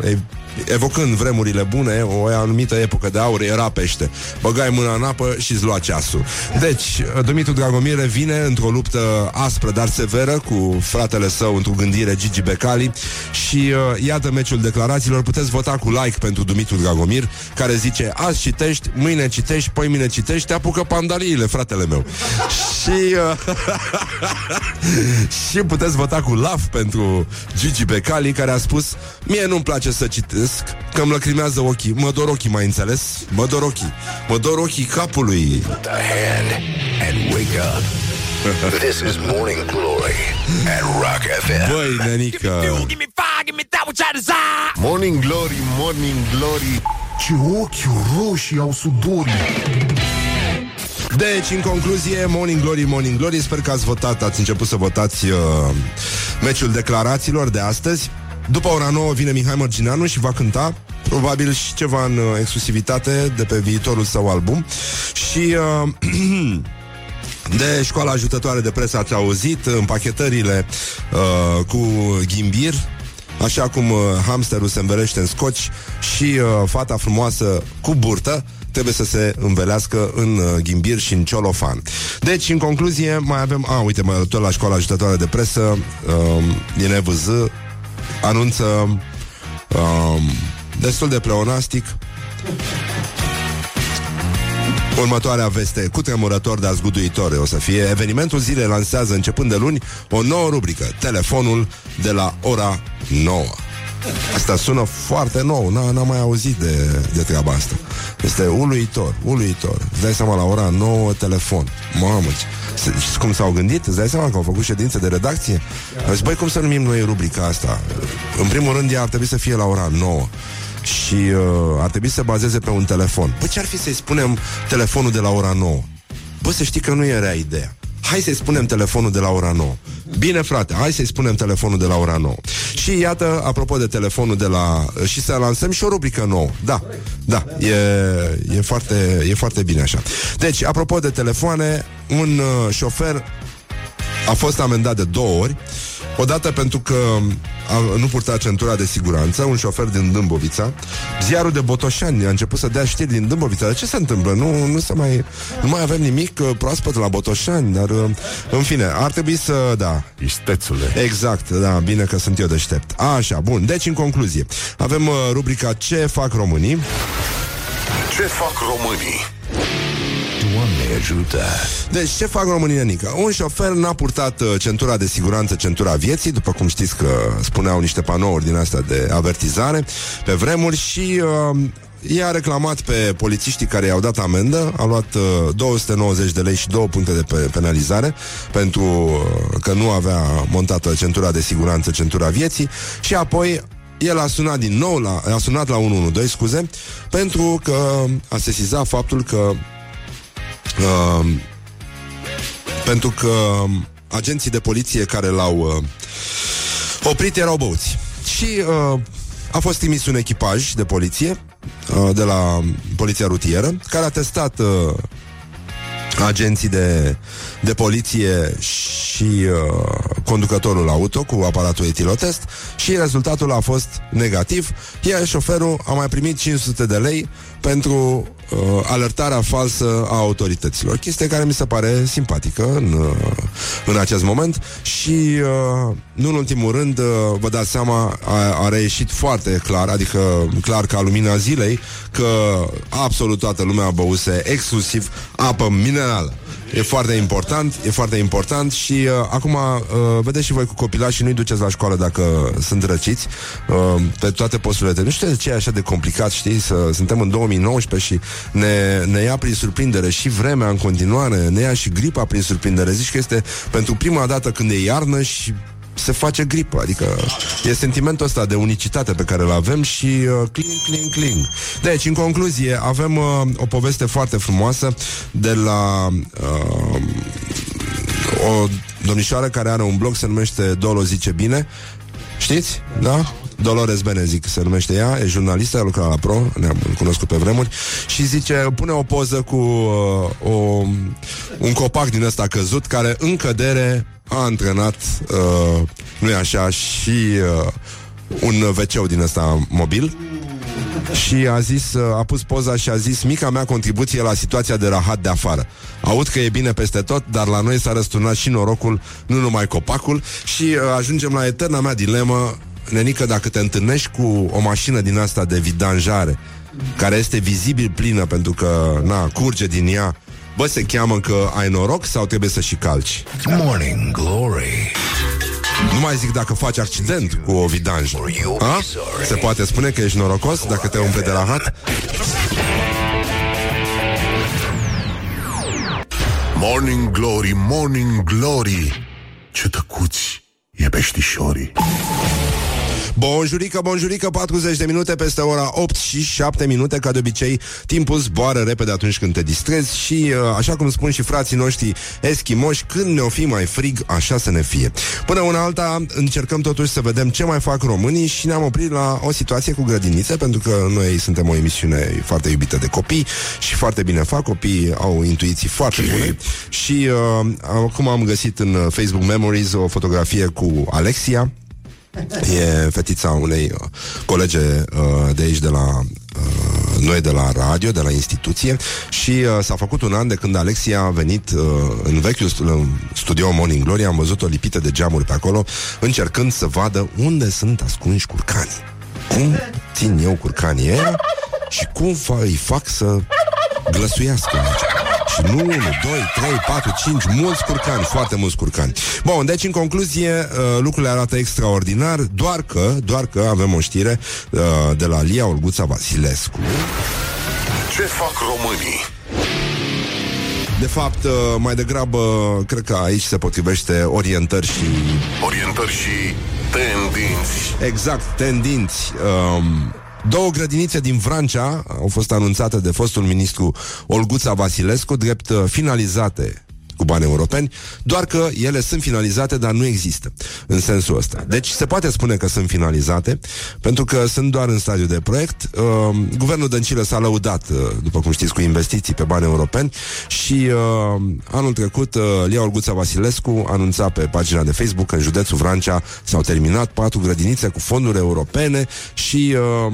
uh, e, evocând vremurile bune, o anumită epocă de aur era pește. Băgai mâna în apă și îți lua ceasul. Deci, Dumitru Dragomir revine într-o luptă aspră, dar severă, cu fratele său într-o gândire Gigi Becali și uh, iată meciul declarațiilor. Puteți vota cu like pentru Dumitru Dragomir, care zice, azi citești, mâine citești, poi mine citești, te apucă pandaliile, fratele meu. și uh, [laughs] și puteți vota cu laf pentru Gigi Becali, care a spus, mie nu-mi place să, cite- Vedeți că îmi lăcrimează ochii. Mă dor ochii, mai înțeles? Mă dor ochii. Mă dor ochii capului. The hand and wake up. this is Morning Glory at Rock FM. Băi, nenică. Morning Glory, Morning Glory. Ce ochi roșii au sudorii. Deci, în concluzie, Morning Glory, Morning Glory. Sper că ați votat, ați început să votați uh, Meciul declarațiilor de astăzi După ora 9 vine Mihai Mărgineanu și va cânta Probabil și ceva în uh, exclusivitate De pe viitorul său album. Și uh, [clears throat] De școala ajutătoare de presă ați auzit Împachetările uh, cu ghimbir Așa cum uh, hamsterul se învelește în scoci Și uh, fata frumoasă cu burtă Trebuie să se învelească în uh, ghimbir și în ciolofan. Deci, în concluzie, mai avem A, uite, mă, tot la școala ajutătoare de presă uh, Din EVZ Anunță uh, Destul de pleonastic. Următoarea veste cu tremurător, dar zguduitor o să fie. Evenimentul zilei lansează începând de luni O nouă rubrică, telefonul de la ora 9 Asta sună foarte nou N- N-am mai auzit de, de treaba asta Este uluitor, uluitor Îți dai seama la ora 9 telefon Mamă, ce- știți cum s-au gândit? Îți dai seama că au făcut ședințe de redacție? Au zis, băi, cum să numim noi rubrica asta? În primul rând, ea ar trebui să fie la ora 9 și uh, ar trebui să se bazeze pe un telefon. Păi ce ar fi să-i spunem telefonul de la ora 9? Bă, să știi că nu e rea ideea. Hai să-i spunem telefonul de la ora 9. Bine, frate, hai să-i spunem telefonul de la ora 9. Și iată, apropo de telefonul de la... Și să lansăm și o rubrică nouă. Da, da, e, e, foarte, e foarte bine așa. Deci, apropo de telefoane, un uh, șofer a fost amendat de două ori Odată pentru că a, nu purta centura de siguranță Un șofer din Dâmbovița Ziarul de Botoșani a început să dea știri din Dâmbovița. Dar ce se întâmplă? Nu, nu, se mai, nu mai avem nimic uh, proaspăt la Botoșani Dar, uh, în fine, ar trebui să, da. Istețule. Exact, da, bine că sunt eu deștept. Așa, bun, deci în concluzie Avem uh, rubrica Ce fac românii? Ce fac românii? Doamne ajută! Deci, ce fac românii, Nica? Un șofer n-a purtat uh, centura de siguranță, centura vieții, după cum știți că spuneau niște panouri din asta de avertizare pe vremuri și uh, i-a reclamat pe polițiștii care i-au dat amendă, a luat uh, 290 de lei și două puncte de pe- penalizare pentru uh, că nu avea montată centura de siguranță, centura vieții și apoi el a sunat din nou la, a sunat la 112, scuze, pentru că a sesizat faptul că uh, pentru că um, agenții de poliție care l-au uh, oprit erau băuți. Și uh, a fost trimis un echipaj de poliție uh, de la poliția rutieră care a testat uh, agenții de, de poliție și uh, conducătorul auto cu aparatul etilotest și rezultatul a fost negativ, iar șoferul a mai primit 500 de lei pentru uh, alertarea falsă a autorităților. Chestie care mi se pare simpatică în, uh, în acest moment și uh, nu în ultimul rând uh, vă dați seama a, a reieșit foarte clar, adică clar ca lumina zilei că absolut toată lumea băuse exclusiv apă minerală. E foarte important, e foarte important și uh, acum uh, vedeți și voi cu copilașii nu-i duceți la școală dacă sunt răciți uh, pe toate posturile de... Nu știu de ce e așa de complicat, știi, să suntem în 2019 și ne, ne ia prin surprindere și vremea în continuare, ne ia și gripa prin surprindere. Zici că este pentru prima dată când e iarnă și se face gripă, adică e sentimentul ăsta de unicitate pe care îl avem și uh, cling, cling, cling. Deci, în concluzie, avem uh, o poveste foarte frumoasă de la uh, o domnișoară care are un blog, se numește Dolo Zice Bine. Știți? Da? Dolores Benezic se numește ea, e jurnalistă, a lucrat la Pro, ne-am cunoscut pe vremuri și zice, pune o poză cu uh, o, un copac din ăsta căzut care în cădere a antrenat, uh, nu e așa, și uh, un wc din ăsta mobil și a zis, uh, a pus poza și a zis Mica mea contribuție la situația de rahat de afară. Aud că e bine peste tot Dar la noi s-a răsturnat și norocul Nu numai copacul. Și uh, ajungem la eterna mea dilemă. Nenică, dacă te întâlnești cu o mașină din asta de vidanjare Care este vizibil plină Pentru că, na, curge din ea Bă, se cheamă că ai noroc sau trebuie să și calci? Morning Glory Nu mai zic dacă faci accident cu o vidanjă. A? Se poate spune că ești norocos dacă te umple de la hat? Morning Glory, Morning Glory Ce tăcuți e peștișorii Bonjurică, bonjurică, 40 de minute peste ora 8 și 7 minute, ca de obicei, timpul zboară repede atunci când te distrezi și, uh, așa cum spun și frații noștri eschimoși, când ne-o fi mai frig, așa să ne fie. Până una alta, încercăm totuși să vedem ce mai fac românii și ne-am oprit la o situație cu grădinițe, pentru că noi suntem o emisiune foarte iubită de copii și foarte bine fac, copiii au intuiții foarte bune. Și uh, acum am găsit în Facebook Memories o fotografie cu Alexia, E fetița unei uh, colege uh, de aici de la uh, noi de la radio, de la instituție și uh, s-a făcut un an de când Alexia a venit uh, în vechiul stu- în studio Morning Glory, am văzut o lipită de geamuri pe acolo, încercând să vadă unde sunt ascunși curcanii. Cum țin eu curcanii ăia și cum fa- îi fac să glăsuiască aici. Și nu 1, 2, 3, 4, 5, mulți curcani, foarte mulți curcani. Bun, deci în concluzie, uh, lucrurile arată extraordinar, doar că, doar că avem o știre uh, de la Lia Olguța Vasilescu. Ce fac românii? De fapt, uh, mai degrabă, cred că aici se potrivește orientări și Orientări și tendinți Exact, tendinți. Um, două grădinițe din Vrancea au fost anunțate de fostul ministru Olguța Vasilescu drept uh, finalizate cu bani europeni, doar că ele sunt finalizate, dar nu există în sensul ăsta. Deci se poate spune că sunt finalizate, pentru că sunt doar în stadiu de proiect. Uh, guvernul Dăncilă s-a lăudat, uh, după cum știți, cu investiții pe bani europeni și uh, anul trecut uh, Lia Olguța Vasilescu anunța pe pagina de Facebook că în județul Vrancea s-au terminat patru grădinițe cu fonduri europene și uh,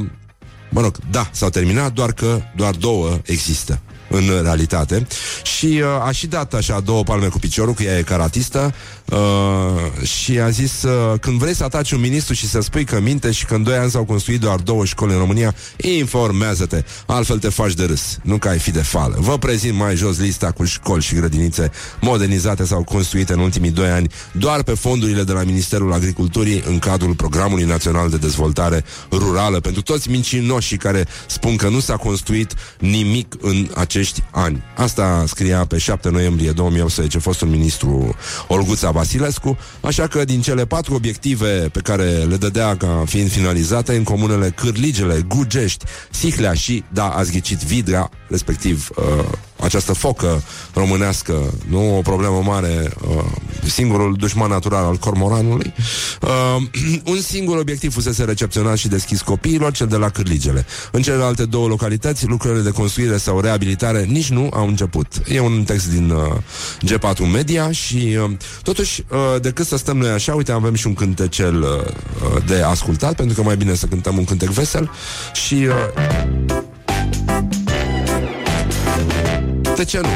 Mă rog, da, s-au terminat, doar că doar două există în realitate. Și uh, a și dat așa două palme cu piciorul, că ea e karatistă uh, și a zis uh, când vrei să ataci un ministru și să spui că minte și că în doi ani s-au construit doar două școli în România, informează-te, altfel te faci de râs, nu că ai fi de fală. Vă prezint mai jos lista cu școli și grădinițe modernizate sau construite în ultimii doi ani doar pe fondurile de la Ministerul Agriculturii în cadrul Programului Național de Dezvoltare Rurală pentru toți mincinoșii care spun că nu s-a construit nimic în acești ani. Asta scria pe 7 noiembrie 2018 fostul ministru Olguța Vasilescu, așa că din cele patru obiective pe care le dădea ca fiind finalizate în comunele Cârligele, Gugești, Sihlea și, da, ați ghicit, Vidra, respectiv uh, această focă românească, nu o problemă mare, uh, singurul dușman natural al cormoranului, uh, [clears throat] un singur obiectiv fusese recepționat și deschis copiilor, cel de la Cârligele. În celelalte două localități, lucrările de construire sau reabilitare nici nu au început. E un text din uh, G4 Media și uh, totuși, uh, decât să stăm noi așa, uite, avem și un cântecel uh, de ascultat, pentru că mai bine să cântăm un cântec vesel și... Uh, de ce nu?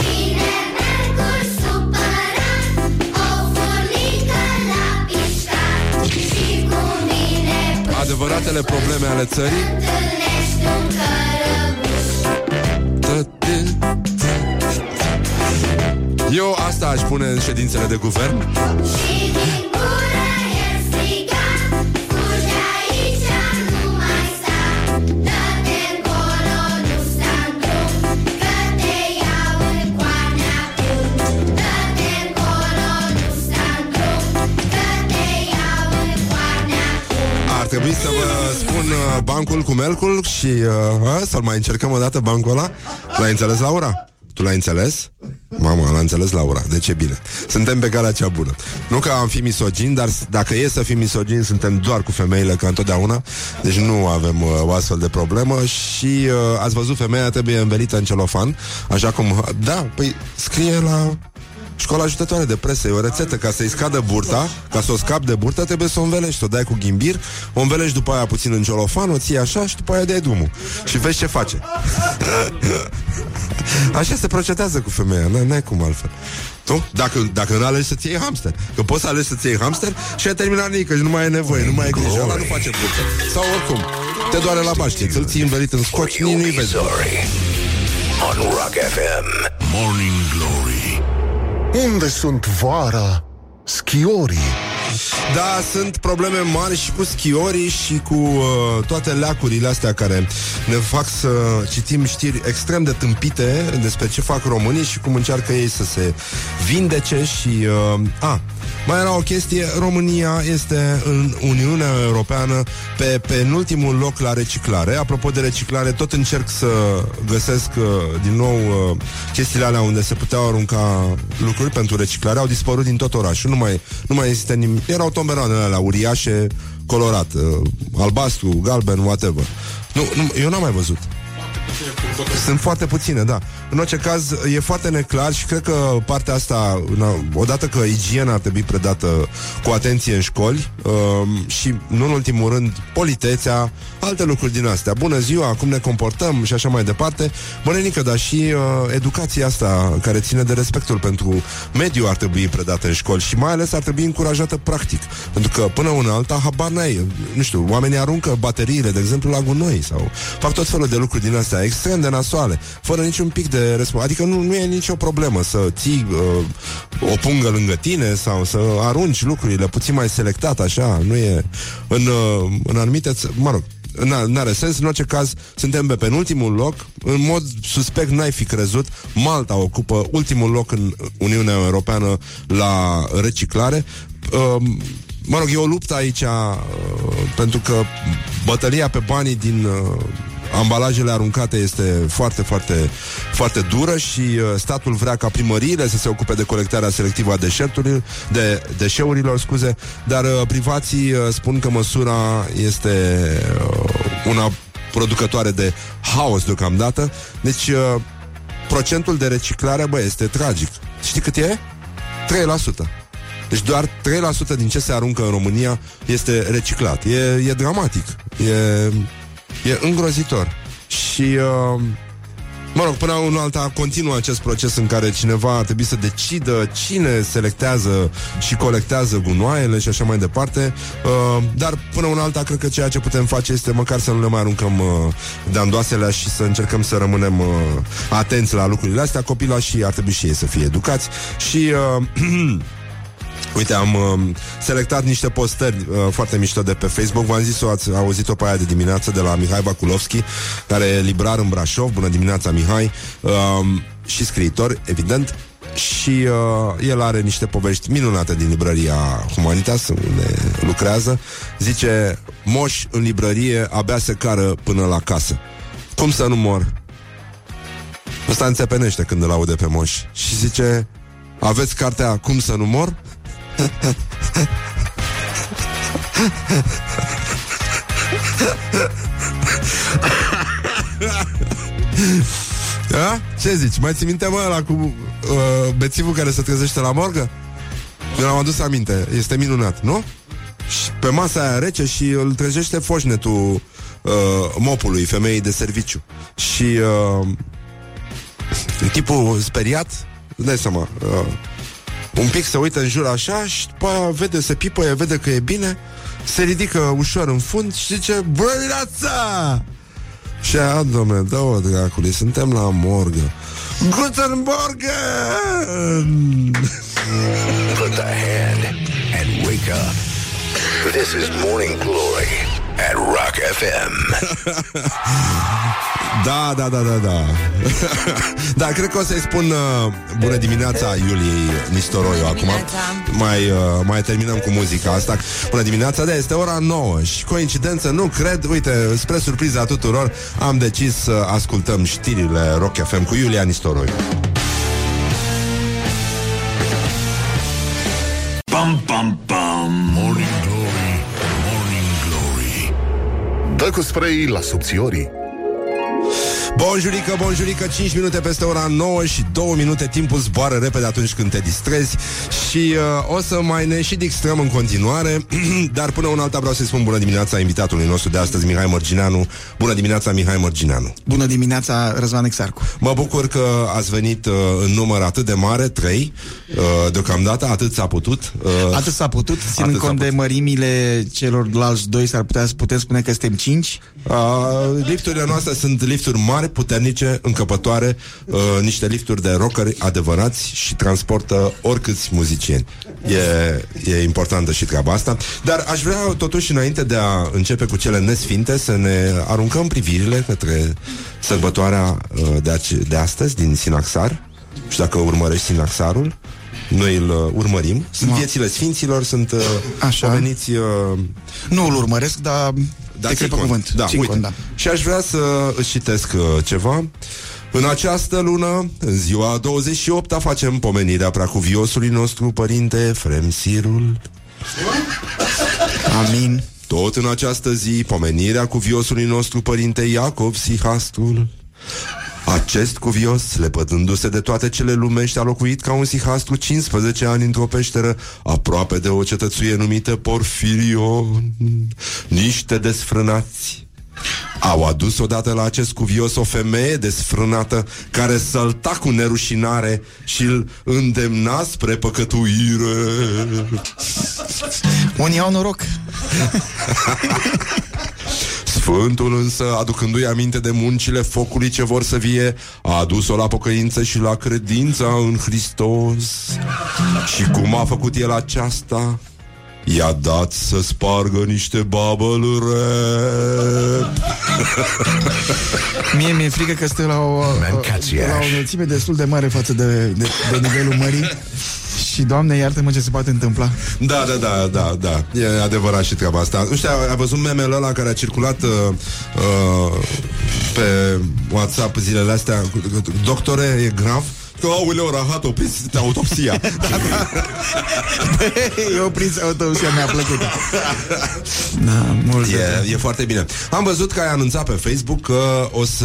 Vine mercur supărat, o furnică la pișcat. Și cu mine până Adevăratele probleme ale țării? întâlnești un cărăbuș. Eu asta aș pune în ședințele de guvern trebui să vă spun uh, bancul cu melcul Și uh, a, să-l mai încercăm o dată bancul ăla. L-ai înțeles, Laura? Tu l-ai înțeles? Mama, l-a înțeles Laura, deci e bine? Suntem pe calea cea bună. Nu că am fi misogini, dar s- dacă e să fim misogini Suntem doar cu femeile ca întotdeauna. Deci nu avem uh, o astfel de problemă. Și uh, ați văzut, femeia trebuie învelită în celofan Așa cum, da, păi scrie la Școala ajutătoare de presă e o rețetă. Ca să-i scadă burta, ca să o scapi de burtă Trebuie să o învelești, o dai cu ghimbir O învelești după aia puțin în celofan O ții așa și după aia dai drumul. Și vezi ce face. [laughs] Așa se procedează cu femeia N- N-ai cum altfel. Tu? Dacă, dacă nu alegi să-ți iei hamster. Că poți să alegi să-ți iei hamster Și ai terminat nică și nu mai ai nevoie Nu mai ai grijă, ăla nu face burtă. Sau oricum, te doare la baște Îl ții învelit în scoci, nici nu-i vezi. Sorry. On Rock FM. Morning Glory Unde sunt vara schiorii. Da, sunt probleme mari și cu schiorii și cu uh, toate leacurile astea care ne fac să citim știri extrem de tâmpite despre ce fac românii și cum încearcă ei să se vindece și... Uh, a, mai era o chestie, România este în Uniunea Europeană pe penultimul loc la reciclare. Apropo de reciclare, tot încerc să găsesc uh, din nou uh, chestiile alea unde se puteau arunca lucruri pentru reciclare. Au dispărut din tot orașul, nu mai, nu mai există nimic. Erau tomberoanele alea uriașe, colorat, uh, albastru, galben, whatever. Nu, nu, eu n-am mai văzut. Sunt foarte puține, da. În orice caz, e foarte neclar și cred că partea asta, na, odată că igiena ar trebui predată cu atenție în școli um, și, nu în ultimul rând, politețea, alte lucruri din astea. Bună ziua, cum ne comportăm și așa mai departe. Bănenică, dar și uh, educația asta care ține de respectul pentru mediu ar trebui predată în școli și mai ales ar trebui încurajată practic. Pentru că până una alta, habar n-ai. Nu știu, oamenii aruncă bateriile, de exemplu, la gunoi sau fac tot felul de lucruri din astea extrem de nasoale, fără niciun pic de respons. Adică nu, nu e nicio problemă să ții uh, o pungă lângă tine sau să arunci lucrurile puțin mai selectat, așa, nu e în, uh, în anumite, ț- mă rog, nu are sens, în orice caz suntem pe penultimul loc. În mod suspect n-ai fi crezut. Malta ocupă ultimul loc în Uniunea Europeană La reciclare. Um, Mă rog, e o luptă aici uh, Pentru că bătălia pe banii din uh, ambalajele aruncate este foarte, foarte, foarte dură și uh, statul vrea ca primăriile să se ocupe de colectarea selectivă a deșerturilor, de deșeurilor, scuze, dar uh, privații uh, spun că măsura este uh, una producătoare de haos deocamdată. Deci uh, procentul de reciclare, bă, este tragic. Știi cât e? 3%. Deci doar 3% din ce se aruncă în România este reciclat. E, e dramatic. E, e îngrozitor. Și, uh, mă rog, până una alta continuă acest proces în care cineva ar trebui să decidă cine selectează și colectează gunoaiele și așa mai departe. Uh, dar până una alta, cred că ceea ce putem face este măcar să nu le mai aruncăm uh, dandoasele și să încercăm să rămânem uh, atenți la lucrurile astea. Copilașii ar trebui și ei să fie educați și... Uh, [clears throat] Uite, am uh, selectat niște postări uh, foarte mișto de pe Facebook. V-am zis-o, ați auzit-o pe aia de dimineață de la Mihai Bakulovski, care e librar în Brașov. Bună dimineața, Mihai! Uh, și scriitor, evident. Și uh, el are niște povești minunate din librăria Humanitas, unde lucrează. Zice, moș în librărie abia se cară până la casă. Cum să nu mor? Ăsta înțepenește când îl aude pe moș. Și zice, aveți cartea Cum să nu mor? Da? Ce zici? Mai ții minte, mă, ăla cu uh, bețivul care se trezește la morgă? Eu l-am adus aminte. Este minunat, nu? Și pe masa aia rece și îl trezește foșnetul uh, mopului, femeii de serviciu. Și uh, tipul speriat, îți dai seama, uh, un pic se uită în jur așa și după aia vede, se pipăie, vede că e bine, se ridică ușor în fund și zice, Bună dimineața! Și aia, domnule, dă-o dracului, suntem la morgă. Guten Morgen! Put the hand and wake up. This is Morning Glory at Rock FM. [laughs] Da, da, da, da, da. [laughs] da, cred că o să-i spun uh, bună dimineața Iuliei Nistoroiu acum. dimineața. Mai, uh, mai terminăm cu muzica asta. Bună dimineața, da, este ora 9 și coincidență, nu cred, uite, spre surpriza tuturor, am decis să ascultăm știrile Rock FM cu Iulia Nistoroiu. Bum, bum, bum. Morning Glory, Dă cu spray la subțiorii. Bonjurică, bonjurică, 5 minute peste ora 9 și 2 minute. Timpul zboară repede atunci când te distrezi. Și uh, o să mai ne și distrăm în continuare. [clears throat] Dar până un alta vreau să-i spun bună dimineața invitatului nostru de astăzi, Mihai Mărgineanu. Bună dimineața, Mihai Mărgineanu. Bună dimineața, Răzvan Exarcu. Mă bucur că ați venit uh, în număr atât de mare, 3 uh, Deocamdată, atât s-a putut uh, Atât s-a putut, ținând Atât s-a cont de putut. mărimile celorlalți doi, s-ar putea să putem spune că suntem cinci. Uh, lifturile noastre sunt lifturi lifturi mari, puternice, încăpătoare, uh, niște lifturi de rockeri adevărați și transportă oricâți muzicieni. E, e importantă și treaba asta. Dar aș vrea totuși înainte de a începe cu cele nesfinte să ne aruncăm privirile către sărbătoarea uh, de, ace- de astăzi din Sinaxar. Și dacă urmărești Sinaxarul, noi îl uh, urmărim. Sunt Ma. viețile sfinților, sunt uh, Așa. poveniți... Uh, Nu îl urmăresc, dar da, te cred pe țin cont. cuvânt. Da, Țin uite. cont, da. Și aș vrea să îți citesc uh, ceva. În această lună, în ziua 28-a, facem pomenirea preacuviosului nostru părinte Efrem Sirul. [laughs] Amin. Tot în această zi, pomenirea cuviosului nostru părinte Iacov Sihastrul. Acest cuvios, lepădându-se de toate cele lumești, a locuit ca un sihastru 15 ani într-o peșteră aproape de o cetățuie numită Porfirion. Niște desfrânați au adus odată la acest cuvios o femeie desfrânată care sălta cu nerușinare și îl îndemna spre păcătuire. Unii au noroc. [laughs] Sfântul însă, aducându-i aminte de muncile focului ce vor să vie, a adus-o la pocăință și la credința în Hristos. Și cum a făcut el aceasta? I-a dat să spargă niște babălure. Mie mi-e frică că stă la o, Mâncați-aș. la o înălțime destul de mare față de, de, de nivelul mării. Și, Doamne, iartă-mă ce se poate întâmpla. Da, da, da, da, da. E adevărat și treaba asta. Nu știu, ai văzut memele ăla care a circulat uh, uh, pe WhatsApp zilele astea? cu- cu- Doctore, e grav? Că, aoleu, rahat, opriți autopsia. [laughs] e o prins autobusia mi-a plăcut. Da, mult. E, e foarte bine. Am văzut că ai anunțat pe Facebook că o să...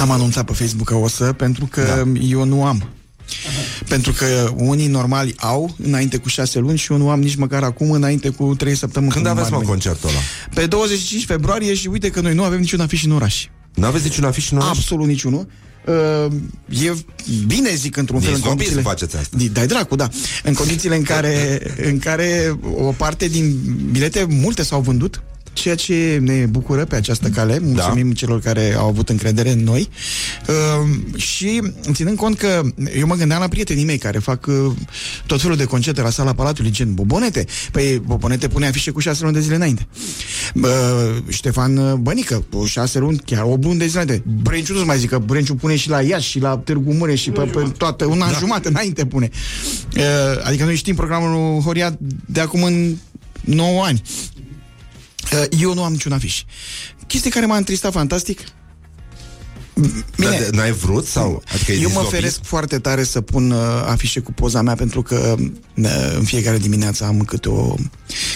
Am anunțat pe Facebook că o să, pentru că da. eu nu am. Pentru că unii normali au înainte cu șase luni și eu nu am nici măcar acum înainte cu trei săptămâni. Când cum aveți, mă, ar veni. concertul ăla? Pe 25 februarie și uite că noi nu avem niciun afiș în oraș. N-aveți niciun afiș în oraș? Absolut niciunul. Uh, e bine, zic, într-un fel, Nici în snobism condițiile... faceți asta. Di- Dai dracu, da. În condițiile în care, în care o parte din bilete, multe s-au vândut, ceea ce ne bucură pe această cale. Mulțumim da. celor care au avut încredere în noi. Uh, și ținând cont că eu mă gândeam la prietenii mei care fac uh, tot felul de concerte la sala Palatului, gen Bobonete. Păi Bobonete pune afișe cu șase luni de zile înainte. Uh, Ștefan Bănică, cu șase luni, chiar o luni de zile înainte. Brenciu nu mai zic că Brenciu pune și la Iași și la Târgu Mureș și pe, pe toată, un an da. jumate înainte pune. Uh, adică noi știm programul lui Horia de acum în 9 ani. Uh, Eu nu am niciun afiș. Chestie care m-a întristat fantastic. Dar de- N-ai vrut? sau? Adică e eu mă snobism? feresc foarte tare să pun uh, afișe cu poza mea pentru că uh, în fiecare dimineață am câte o,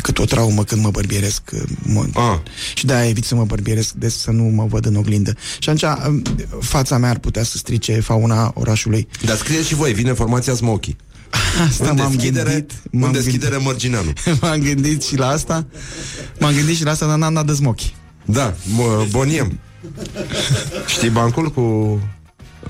câte o traumă când mă bărbieresc. Uh, mă, Ah. Și de-aia evit să mă bărbieresc des să nu mă văd în oglindă. Și atunci uh, fața mea ar putea să strice fauna orașului. Dar scrieți și voi, vine formația Smoky. Asta în m-am deschidere, gândit. în M-am deschidere Mărgineanu. gândit, [laughs] m-am gândit și la asta. M-am gândit și la asta, dar n-am dat de smochi. Da, mă, boniem. Știi bancul cu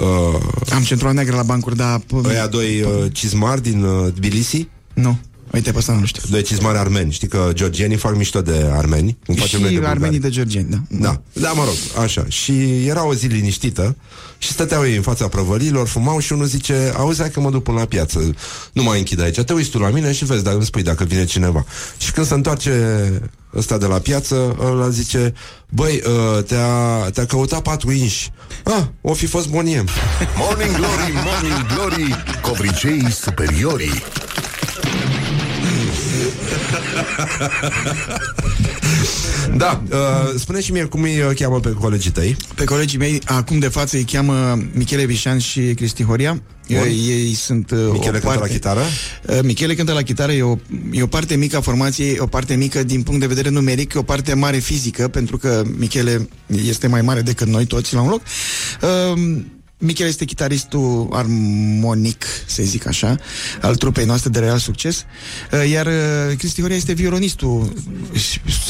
uh, Am centura neagră la bancuri, dar... ăia doi uh, cizmari din uh, Tbilisi? Nu. Uite, pe asta nu știu. Doi cizmari armeni. Știi că georgienii fac mișto de armeni. Cum facem noi de și bulgari. armenii de Georgieni, da. Da, da, mă rog, așa. Și era o zi liniștită și stăteau ei în fața prăvălilor, fumau și unul zice, auzi, hai că mă duc până la piață, nu mai închid aici, te uiți tu la mine și vezi, dar îmi spui dacă vine cineva. Și când se întoarce ăsta de la piață, ăla zice, băi, uh, te-a, te-a căutat patru inși. Ah, o fi fost boniem. Morning Glory, Morning Glory Covriceii superiorii Da, uh, spune și mie cum îi uh, cheamă pe colegii tăi. Pe colegii mei, acum de față îi cheamă Michele Vișan și Cristi Horia. Ei, ei sunt uh, Michele o cântă parte... la chitară? Uh, Michele cântă la chitară, e o, e o parte mică a formației, o parte mică din punct de vedere numeric, e o parte mare fizică, pentru că Michele este mai mare decât noi toți la un loc. Uh, Michel este chitaristul armonic, să zic așa, al trupei noastre de real succes, uh, iar uh, Cristi Horia este violonistul,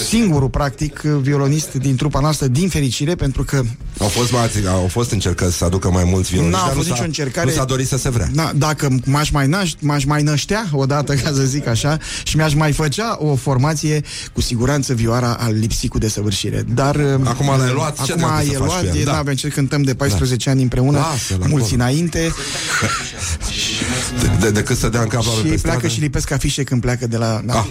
singurul, practic, violonist din trupa noastră, din fericire, pentru că Au fost, mați- au fost încercări să aducă mai mulți violoniști, N-a dar nu fost s-a- nicio încercare. Nu s-a dorit să se vrea. Na, dacă m-aș mai, naș, m-aș mai năștea odată, ca să zic așa, și mi-aș mai făcea o formație, cu siguranță vioara al lipsit cu desăvârșire. Dar Acum l-ai luat, ce acum dracu să e faci luat, cu el? e, Da. da. avem ce cântăm de 14 ani împreună, Lasă-l mulți acolo. înainte, De, de, decât să dea în cap la și pe pleacă stradă. și lipesc afișe când pleacă de la... Da. Ah.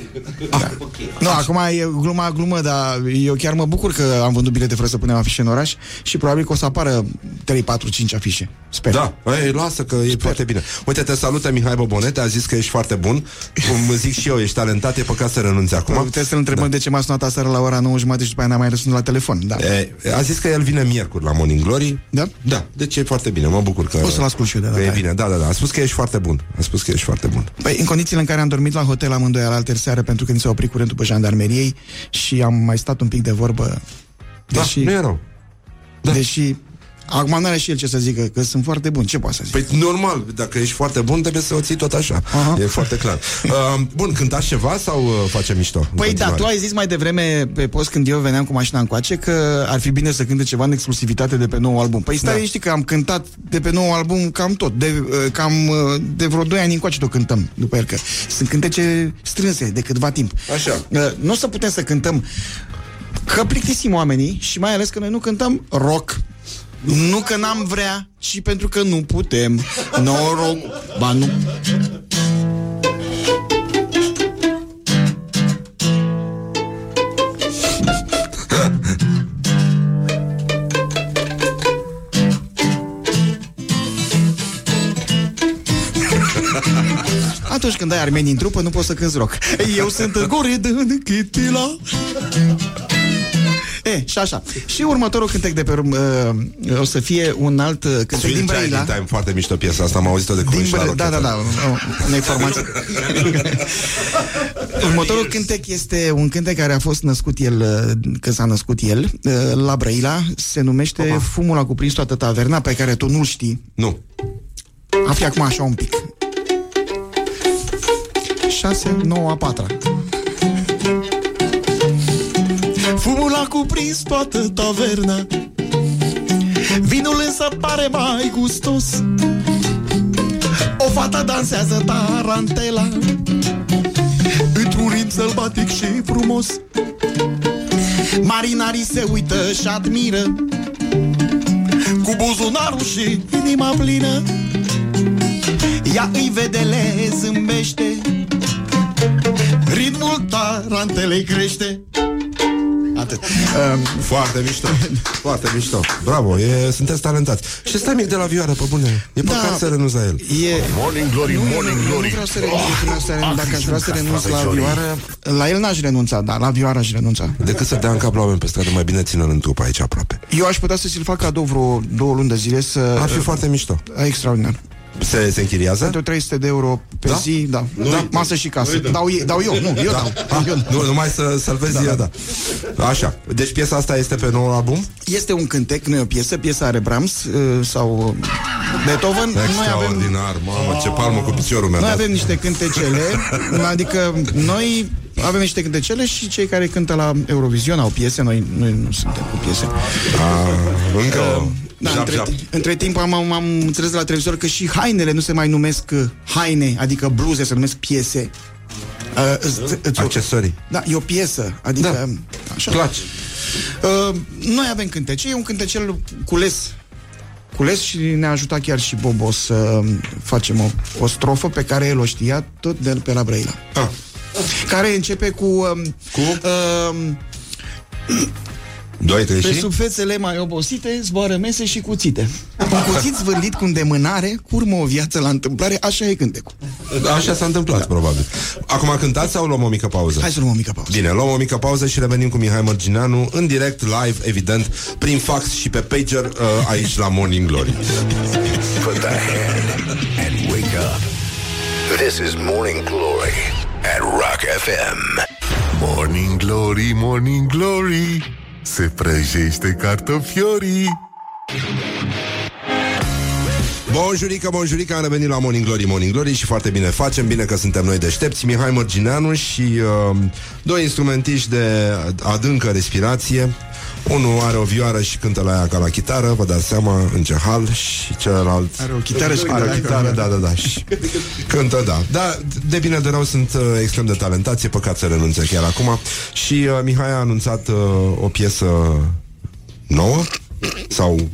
Da. Nu, acum e gluma glumă, dar eu chiar mă bucur că am vândut bilete fără să punem afișe în oraș și probabil că o să apară 3, 4, 5 afișe. Sper. Da, ei, lasă că e foarte bine. Uite, te salută Mihai Bobonete, a zis că ești foarte bun. Cum zic și eu, ești talentat, e păcat să renunți acum. Trebuie să-l întrebăm da. de ce m-a sunat aseară la ora 9 jumate și după aia n-a mai răspuns la telefon. Da. E, a zis că el vine miercuri la Morning Glory. Da? Da, deci e foarte bine, mă bucur că... O să-l ascult și eu de că data e aia. bine, da, da, da. A spus că ești foarte bun. A spus că ești foarte bun. Păi, în condițiile în care am dormit la hotel amândoi la altă seară pentru că ni s-a oprit curentul pe jandarmeriei și am mai stat un pic de vorbă. Deși, Da, nu e rău. da. deși acum nu are și el ce să zică, că sunt foarte bun. Ce poate să zic? Păi normal, dacă ești foarte bun, trebuie să o ții tot așa. Aha. E foarte clar. [laughs] Uh, bun, cântați ceva sau uh, face mișto? în Păi da, continuare? tu ai zis mai devreme pe post când eu veneam cu mașina încoace că ar fi bine să cânte ceva în exclusivitate de pe nou album. Păi stai Da. da. știi că am cântat de pe nou album cam tot, de, uh, cam uh, de vreo 2 ani încoace tot cântăm după el, că sunt cântece strânse de câtva timp. Așa. Uh, Nu o să putem să cântăm că plictisim oamenii și mai ales că noi nu cântăm rock. Nu că n-am vrea, ci pentru că nu putem. Noroc. Ba nu. Atunci când ai armeni în trupă, nu poți să cânti rock. Eu sunt Goredân Chitila. E, și așa. Și următorul cântec de pe urmă uh, o să fie un alt uh, cântec din Sweet Brăila. Child in Time, foarte mișto piesa asta, am auzit-o de curând Din și la Bră... Da, da, Rocheta. da, o- unei informații. Următorul cântec este un cântec care a fost născut el, uh, când s-a născut el, uh, la Brăila, se numește Opa. Fumul a cuprins toată taverna, pe care tu nu-l știi. Nu. Afli acum așa un pic. 6, 9, a patra. Fumul a cuprins toată taverna. Vinul însă pare mai gustos. O fată dansează tarantela. Într-un ritm sălbatic și frumos. Marinarii se uită și admiră. Cu buzunarul și inima plină. Ea îi vede, le zâmbește. Ritmul tarantelei crește Atât. Um, Foarte mișto. Foarte mișto. Bravo, e, sunteți talentați. Și stai mic de la vioară, pe bune. E păcat Da. să renunți la el. e... Morning Glory, Nu, Morning nu, nu, Glory nu vreau să renunț, nu vreau să renunț. Dacă aș vrea să renunț la Castraveciorii. vioară, la el n-aș renunța, dar la vioară aș renunța. Decât să dea în cap la oameni pe stradă, mai bine țină-l în trup aici aproape. Eu aș putea să ți-l fac cadou vreo două luni de zile să... Ar fi foarte mișto. Extraordinar. Se, se închiriază? Pentru 300 de euro pe Da? zi, da. da. Masă și casă. Dau, e- dau eu, nu, eu dau. Ah, Eu dau. nu, numai să, să-l vezi da, da. Așa. Deci piesa asta este pe noul album? Este un cântec, nu e o piesă, piesa are Brahms uh, sau uh, Beethoven. Noi avem, Extraordinar, mamă, ce palmă cu piciorul meu. noi avem niște cântecele, [laughs] adică noi avem niște cântecele și cei care cântă la Eurovision au piese, noi, noi nu suntem cu piese. Ah, încă o... Da, Jap, între, jap. între timp am, am, am înțeles de la televizor că și hainele nu se mai numesc uh, haine, adică bluze, se numesc piese. Uh, îți- îți- Accesorii. Da, e o piesă, adică... Da. Așa. Place. Uh, noi avem cântece, e un cântecel cules cules și ne-a ajutat chiar și Bobo să facem o, o strofă pe care el o știa tot de pe la Brăila. Ah. Care începe cu... Um, Cu? Um, Doi, trei pe și? sub fețele mai obosite zboară mese și cuțite. Un cuțit zvârlit cu îndemânare, curmă o viață la întâmplare, așa e cântecul. Așa s-a întâmplat, probabil. Acum cântați sau luăm o mică pauză? Hai să luăm o mică pauză. Bine, luăm o mică pauză și revenim cu Mihai Mărgineanu în direct, live, evident, prin fax și pe pager uh, aici la Morning Glory. Put the hand and wake up. This is Morning Glory at Rock FM. Morning Glory, Morning Glory Se prăjește cartofiorii Bonjurică, bonjurică, am revenit la Morning Glory, Morning Glory și foarte bine facem, bine că suntem noi deștepți, Mihai Mărgineanu și uh, doi instrumentiști de adâncă respirație. Unul are o vioară și cântă la ea ca la chitară, vă dați seama în ce hal și celălalt Are o chitară și are o cântă chitară, da, da, da. Și cântă, da. Da, de bine de rău sunt uh, extrem de talentați, e păcat să renunțe chiar acum. Și uh, Mihai a anunțat uh, o piesă nouă sau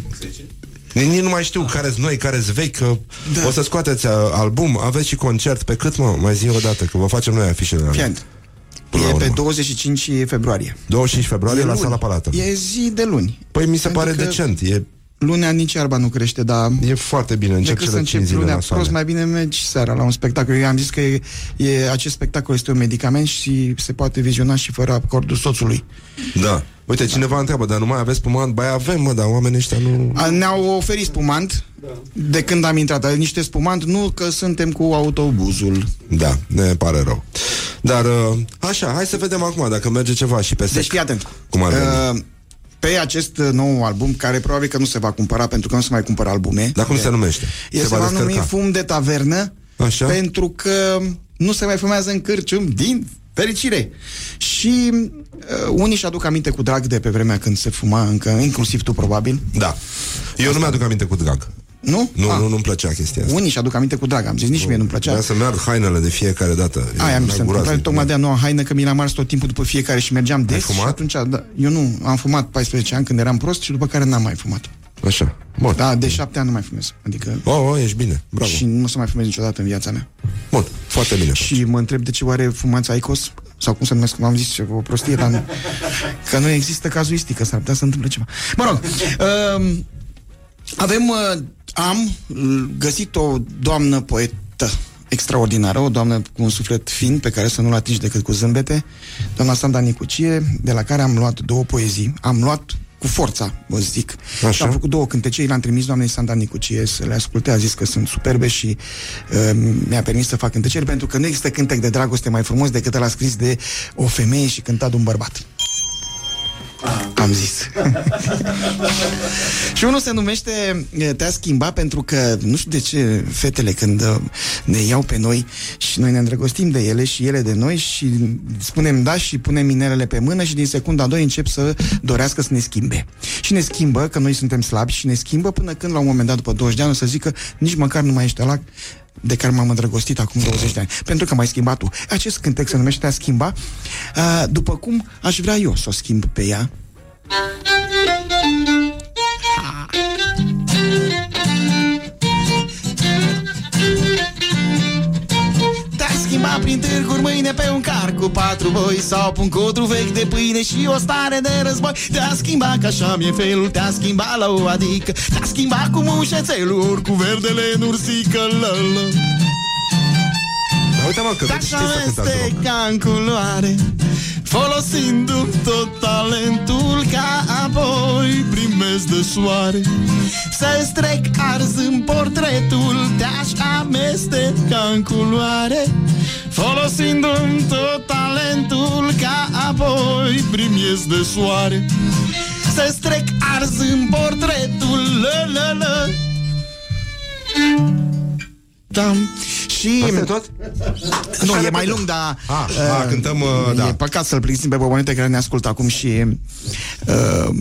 nici nu mai știu care-s noi, care-s vechi că da. O să scoateți uh, album Aveți și concert pe cât, mă? Mai zi o dată Că vă facem noi afișele alea. Fiant. Până la E pe urmă. 25 februarie. 25 februarie E la luni. Sala Palată E zi de luni. Păi mi se Pentru pare că decent E, Lunea nici iarba nu crește, dar e foarte bine Încep decât să cele 5 încep zile lunea la prost, sale mai bine mergi seara la un spectacol. Eu am zis că e, e, acest spectacol este un medicament și se poate viziona și fără acordul soțului. Da Uite, cineva întreabă, dar nu mai aveți spumant? Bai avem, mă, dar oamenii ăștia nu... A, Ne-au oferit spumant de când am intrat. Dar niște spumant, nu că suntem cu autobuzul. Da, ne pare rău. Dar, uh, așa, hai să vedem acum dacă merge ceva și pe sec. Deci fii atent. Cum ar veni? Uh, pe acest uh, nou album, care probabil că nu se va cumpăra pentru că nu se mai cumpără albume. Dar cum se numește? El se, se va, numi descărca. Fum de Tavernă Așa. pentru că nu se mai fumează în cârcium din fericire. Și uh, unii și aduc aminte cu drag de pe vremea când se fuma încă, inclusiv tu probabil. Da. Eu nu mi-aduc aminte cu drag. Nu? Nu, Ah. nu, nu-mi plăcea chestia asta. Unii și aduc aminte cu drag, am zis, nici mie nu-mi plăcea. Vreau să meargă hainele de fiecare dată. Aia mi Era se întâmplă, groaznic. tocmai de-a noua haină, că mi l-am ars tot timpul după fiecare și mergeam des. fumat? Și atunci, da, eu nu, am fumat 14 ani când eram prost și după care n-am mai fumat. Așa. Bun. Da, de 7 ani nu mai fumez. Adică... Oh, oh, ești bine. Bravo. Și nu o să mai fumez niciodată în viața mea. Bun. Foarte bine. Și mă întreb de ce oare fumați Aicos? Sau cum se numesc? M-am zis o prostie, dar nu. Că nu există cazuistică, s-ar putea să întâmple ceva. Mă rog, um, avem, uh, am l- găsit o doamnă poetă extraordinară, o doamnă cu un suflet fin pe care să nu-l atingi decât cu zâmbete, doamna Sanda Nicucie, de la care am luat două poezii. Am luat cu forța, vă zic. Așa. Și am făcut două cântecei, le-am trimis doamnei Sanda Nicucie să le asculte, a zis că sunt superbe și uh, mi-a permis să fac cânteceli, pentru că nu există cântec de dragoste mai frumos decât ăla scris de o femeie și cântat de un bărbat. Am zis. [laughs] și unul se numește eh, Te-a schimbat pentru că nu știu de ce fetele când eh, ne iau pe noi și noi ne îndrăgostim de ele și ele de noi și spunem da și punem inelele pe mână și din secunda 2 încep să dorească să ne schimbe. Și ne schimbă, că noi suntem slabi și ne schimbă până când la un moment dat după 20 de ani o să zică nici măcar nu mai ești ăla de care m-am îndrăgostit acum 20 de ani. Pentru că m-ai schimbat tu. Acest cântec se numește A schimba, uh, după cum aș vrea eu să o schimb pe ea. Te-ai schimbat prin târguri mâine pe un car cu patru boi Sau pe un codru vechi de pâine și o stare de război Te-a schimbat că așa mi-e felul, te-a schimbat la o adică Te-a schimbat cu mușețelul, ori cu verdele în ursică la, la. Dar uite, mă, că Dar știți să așa cântați este rock. ca în culoare Folosindu-mi tot talentul Ca apoi primesc de soare Să-ți trec arzând portretul Te-aș amesteca în culoare Folosindu-mi tot talentul Ca apoi primesc de soare Să-ți trec arzând portretul la, la, la. Da. Și Asta e tot? nu, Așa e repede. mai lung, dar... A, a, cântăm, uh, E da. păcat să-l plictisim pe bobonete care ne ascultă acum și... Uh,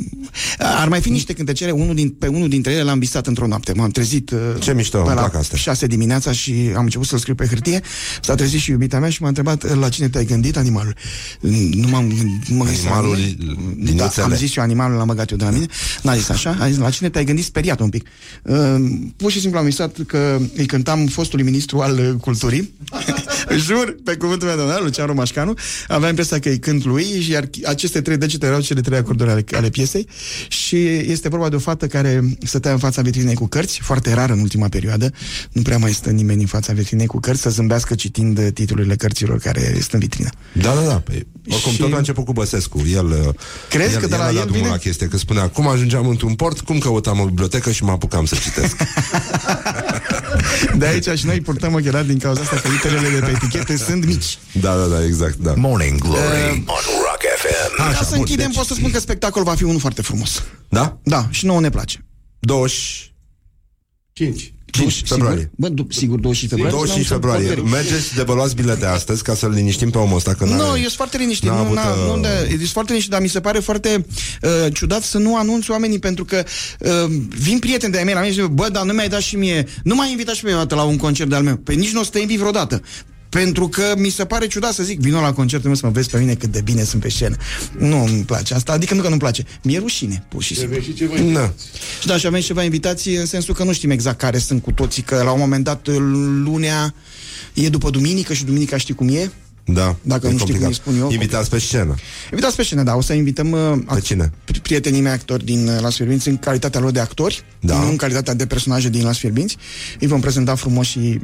ar mai fi niște cântecere, unul din, pe unul dintre ele l-am visat într-o noapte. M-am trezit uh, Ce mișto, pe îmi la plac astea. 6 dimineața și am început să-l scriu pe hârtie. S-a trezit și iubita mea și m-a întrebat la cine te-ai gândit, animalul. Nu m-am gândit, nu mă gândesc la Animalul mine. Da, liniuțele. am zis eu animalul, l-am băgat eu de la mine. N-a zis așa, a zis la cine te-ai gândit, speriat un pic. Uh, pur și simplu am visat că îi cântam fostului ministru al uh, culturii. [laughs] Jur, pe cuvântul meu, domnule, Lucian Romașcanu. Aveam impresia că îi cânt lui, iar aceste trei degete erau cele trei acorduri ale, ale piesei. Și este vorba de o fată care stătea în fața vitrinei cu cărți, foarte rar în ultima perioadă. Nu prea mai stă nimeni în fața vitrinei cu cărți să zâmbească citind uh, titlurile cărților care sunt în vitrină. Da, da, da. Păi, oricum, Și- tot a început cu Băsescu. El, uh, Crezi el, că de la a dat el drumul vine? la chestie, că spunea, cum ajungeam într-un port, cum căutam o bibliotecă și mă apucam să citesc. [laughs] De aici și noi purtăm ochelari din cauza asta că literele de pe etichete sunt mici. da, da, da, exact, da. Morning Glory on Rock FM. Așa, Ca să bun, închidem, deci- pot să spun că spectacolul va fi unul foarte frumos. Da? Da, și nouă ne place. 20... 5. 5 februarie. Sigur? Bă, du- sigur, 25 februarie. 25 N-am februarie. porcării. Mergeți de vă luați bilete astăzi ca să-l liniștim pe omul ăsta. Că Nu, n-are- eu sunt foarte liniștit. n-a Nu, avut, na, uh, nu, da, e foarte liniștit, dar mi se pare foarte uh, ciudat să nu anunț oamenii, pentru că uh, vin prieteni de-ai mei la mine și zic, bă, dar nu mi-ai dat și mie, nu m-ai invitat și pe mine o dată la un concert de-al meu. Păi nici nu o să te invit vreodată. Pentru că mi se pare ciudat să zic, vino la concertul meu să mă vezi pe mine cât de bine sunt pe scenă. Nu îmi place asta, adică nu că nu-mi place. Mi-e rușine, pur și simplu. Na. Și da, și avem și ceva invitații în sensul că nu știm exact care sunt cu toții, că la un moment dat lunea e după duminică și duminica știi cum e. Da, Dacă e nu știu cum complicat. îi spun eu, Invitați pe scenă. Invitați pe scenă, da, o să invităm uh, Pe cine? pri- prietenii mei actori din uh, Las Fierbinți în calitatea lor de actori, Da. nu în calitatea de personaje din Las Fierbinți. Îi vom prezenta frumos și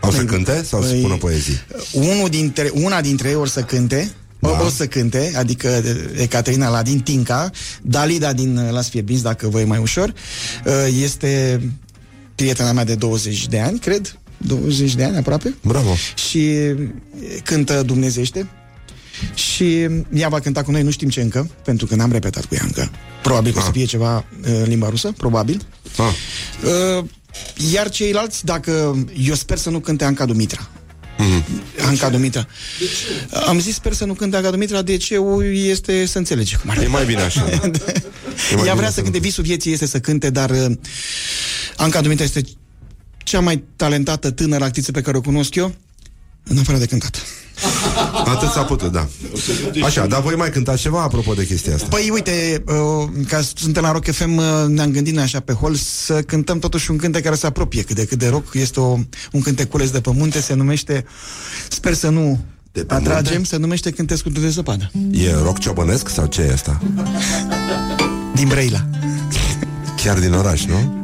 Au să Păi, cânte sau să păi, spună poezii? unul dintre, una dintre ei or să cânte, Da. o, o să cânte, adică uh, Ecaterina Ladin Tinca, Dalida din uh, Las Fierbinți, dacă vă e mai ușor, uh, este prietena mea de 20 de ani, cred, 20 de ani aproape. Bravo. și e, cântă dumnezește și ea va cânta cu noi, nu știm ce încă, pentru că n-am repetat cu ea încă. Probabil că o să Ah. fie ceva uh, în limba rusă, probabil. Ah. Uh, iar ceilalți, dacă eu sper să nu cânte Anca Dumitra. Mhm. Anca Dumitra. Am zis sper să nu cânte Anca Dumitra, de ce este să înțelege cum ar E mai bine așa. [laughs] E mai Ea bine vrea să nu cânte, visul vieții este să cânte, dar uh, Anca Dumitra este cea mai talentată tânără actriță pe care o cunosc eu, în afară de cântat. [laughs] Atât s-a putut, da. Așa, dar voi mai cântați ceva apropo de chestia asta? Păi uite, uh, ca suntem la Rock FM, uh, ne-am gândit noi așa pe hol să cântăm totuși un cântec care se apropie cât de cât de rock. Este o, un cânteculeț de pământe, se numește, sper să nu De pământe? atragem, se numește Cântescul de zăpadă. E rock ciobănesc sau ce e asta? Din Brăila. Chiar din oraș, nu?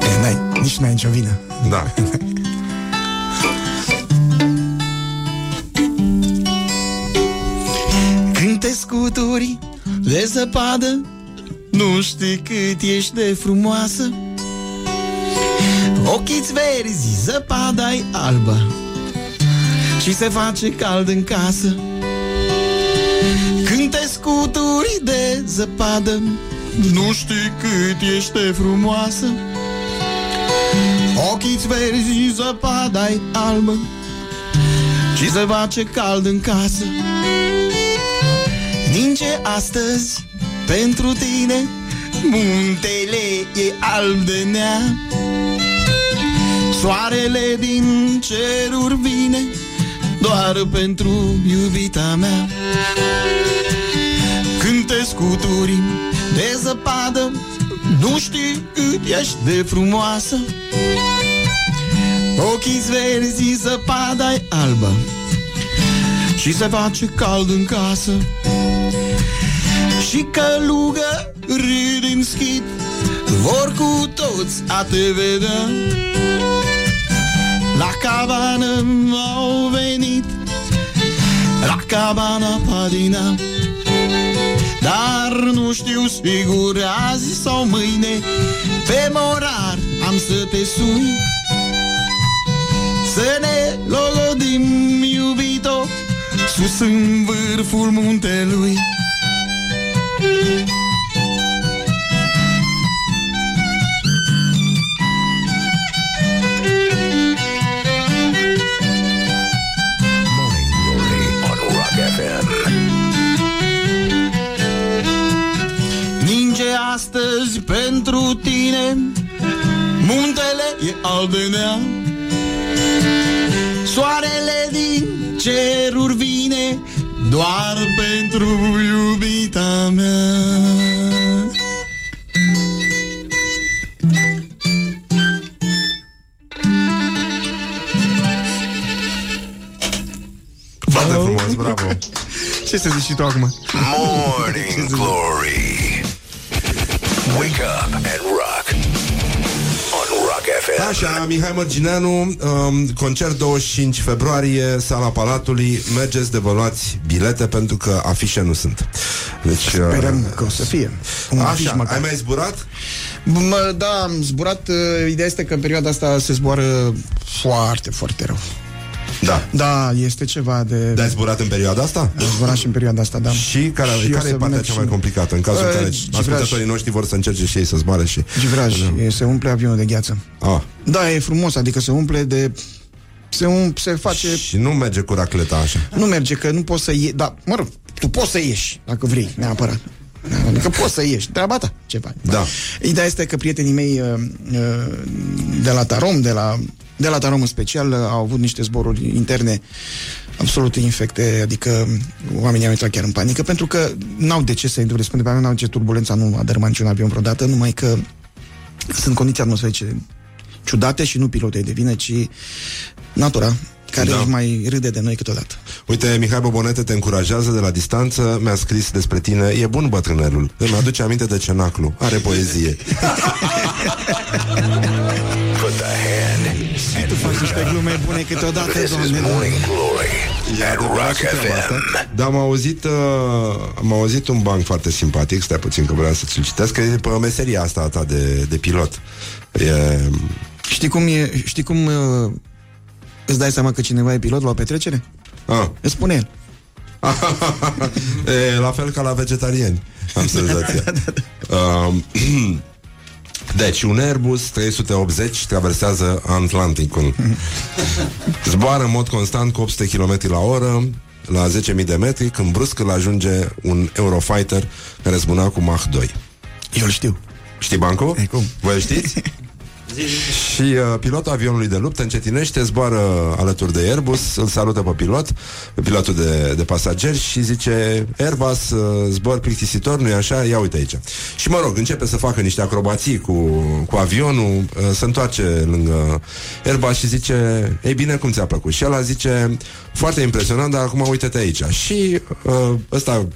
E, n-ai, nici n-ai nicio vină. Da. [laughs] Cânte scuturi de zăpadă? Nu știi cât ești de frumoasă? Ochii-ți verzi, zăpada e albă Și se face cald în casă. Cânte scuturi de zăpadă Nu știi cât ești de frumoasă. Ochii-ți verzi, zăpada e albă Și se face cald în casă Ninge astăzi pentru tine. Muntele e alb de nea. Soarele din ceruri vine Doar pentru iubita mea. Cânte scuturi de zăpadă. Nu știi cât ești de frumoasă. Ochii verzi, zăpada e albă. Și se face cald în casă și călugării din schid. Vor cu toți a te vedea. La cabană au venit La cabana Padina. Dar nu știu sigur azi sau mâine Pe morar am să te sun Să ne logodim iubito Sus în vârful muntelui astăzi pentru tine Muntele e alb de nea. Soarele din ceruri vine Doar pentru iubita mea Ce să zici și tu acum? Morning [laughs] Glory. Wake up and rock on Rock FM. Așa, Mihai Mărgineanu, um, concert 25 februarie, sala Palatului, mergeți de vă luați bilete pentru că afișe nu sunt. Deci, Sperăm că o să fie un afiș Așa, măcar. ai mai zburat? Mă, da, am zburat. uh, Ideea este că în perioada asta se zboară foarte, foarte rău. Da. Da, este ceva de... Dar ai zburat în perioada asta? Am zburat și în perioada asta, da. Și care, Și o care e să partea merg cea și- mai complicată în cazul în Uh, care givraj. ascultătorii noștri vor să încerce și ei să zboare și... Givraj, e- se umple avionul de gheață. Ah. Da, e frumos, adică se umple de... Se, um, se face... Și nu merge cu racleta așa. Nu merge, că nu poți să ieși... Da, mă rog, tu poți să ieși, dacă vrei, neapărat. Adică poți să ieși, treaba ta, ce faci. Da. Ideea este că prietenii mei uh, uh, de la Tarom, de la, de la Tarom în special, uh, au avut niște zboruri interne absolut infecte, adică oamenii au intrat chiar în panică, pentru că n-au de ce să intru, spune pe n-au de ce turbulența nu a dărâmat niciun avion vreodată, numai că sunt condiții atmosferice ciudate și nu pilotul e de vină, ci natura, care Da. da. mai râde de noi câteodată. Uite, Mihai Bobonete te încurajează de la distanță, mi-a scris despre tine, e bun bătrânelul, îmi aduce aminte de cenaclu, are poezie. [laughs] niște glume bune câteodată, This is doamne. Morning Glory at Rock FM. Dar am auzit, uh, am auzit un banc foarte simpatic, stai puțin că vreau să ți-l citesc, că e pe meseria asta a ta de, de pilot. E, Știi cum, e, știi cum uh, îți dai seama că cineva e pilot la o petrecere? a, Îți spune el. [laughs] e la fel ca la vegetariani, am senzația. [laughs] Um, [clears throat] Deci, un Airbus 380 traversează Atlanticul. [laughs] Zboară în mod constant cu 800 km la oră, la 10.000 de metri, când brusc îl ajunge un Eurofighter care zbuna cu Mach 2. Eu îl știu. Știi bancul? Ei, cum? Voi [laughs] îl știți? Și uh, pilotul avionului de luptă încetinește, zboară alături de Airbus, îl salută pe pilot, pe pilotul de, de pasageri și zice Airbus, uh, zbor plictisitor, nu-i așa? Ia uite aici. Și mă rog, începe să facă niște acrobații cu, cu avionul, uh, se întoarce lângă Airbus și zice Ei bine, cum ți-a plăcut? Și ăla zice Foarte impresionant, dar acum uite-te aici. Și uh, ăsta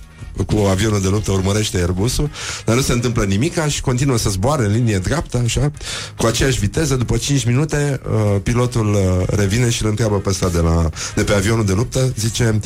cu avionul de luptă urmărește Airbusul, dar nu se întâmplă nimica și continuă să zboare în linie dreaptă, așa, cu aceeași viteză. După 5 minute, uh, pilotul uh, revine și îl întreabă pe ăsta de, la, de pe avionul de luptă, zice,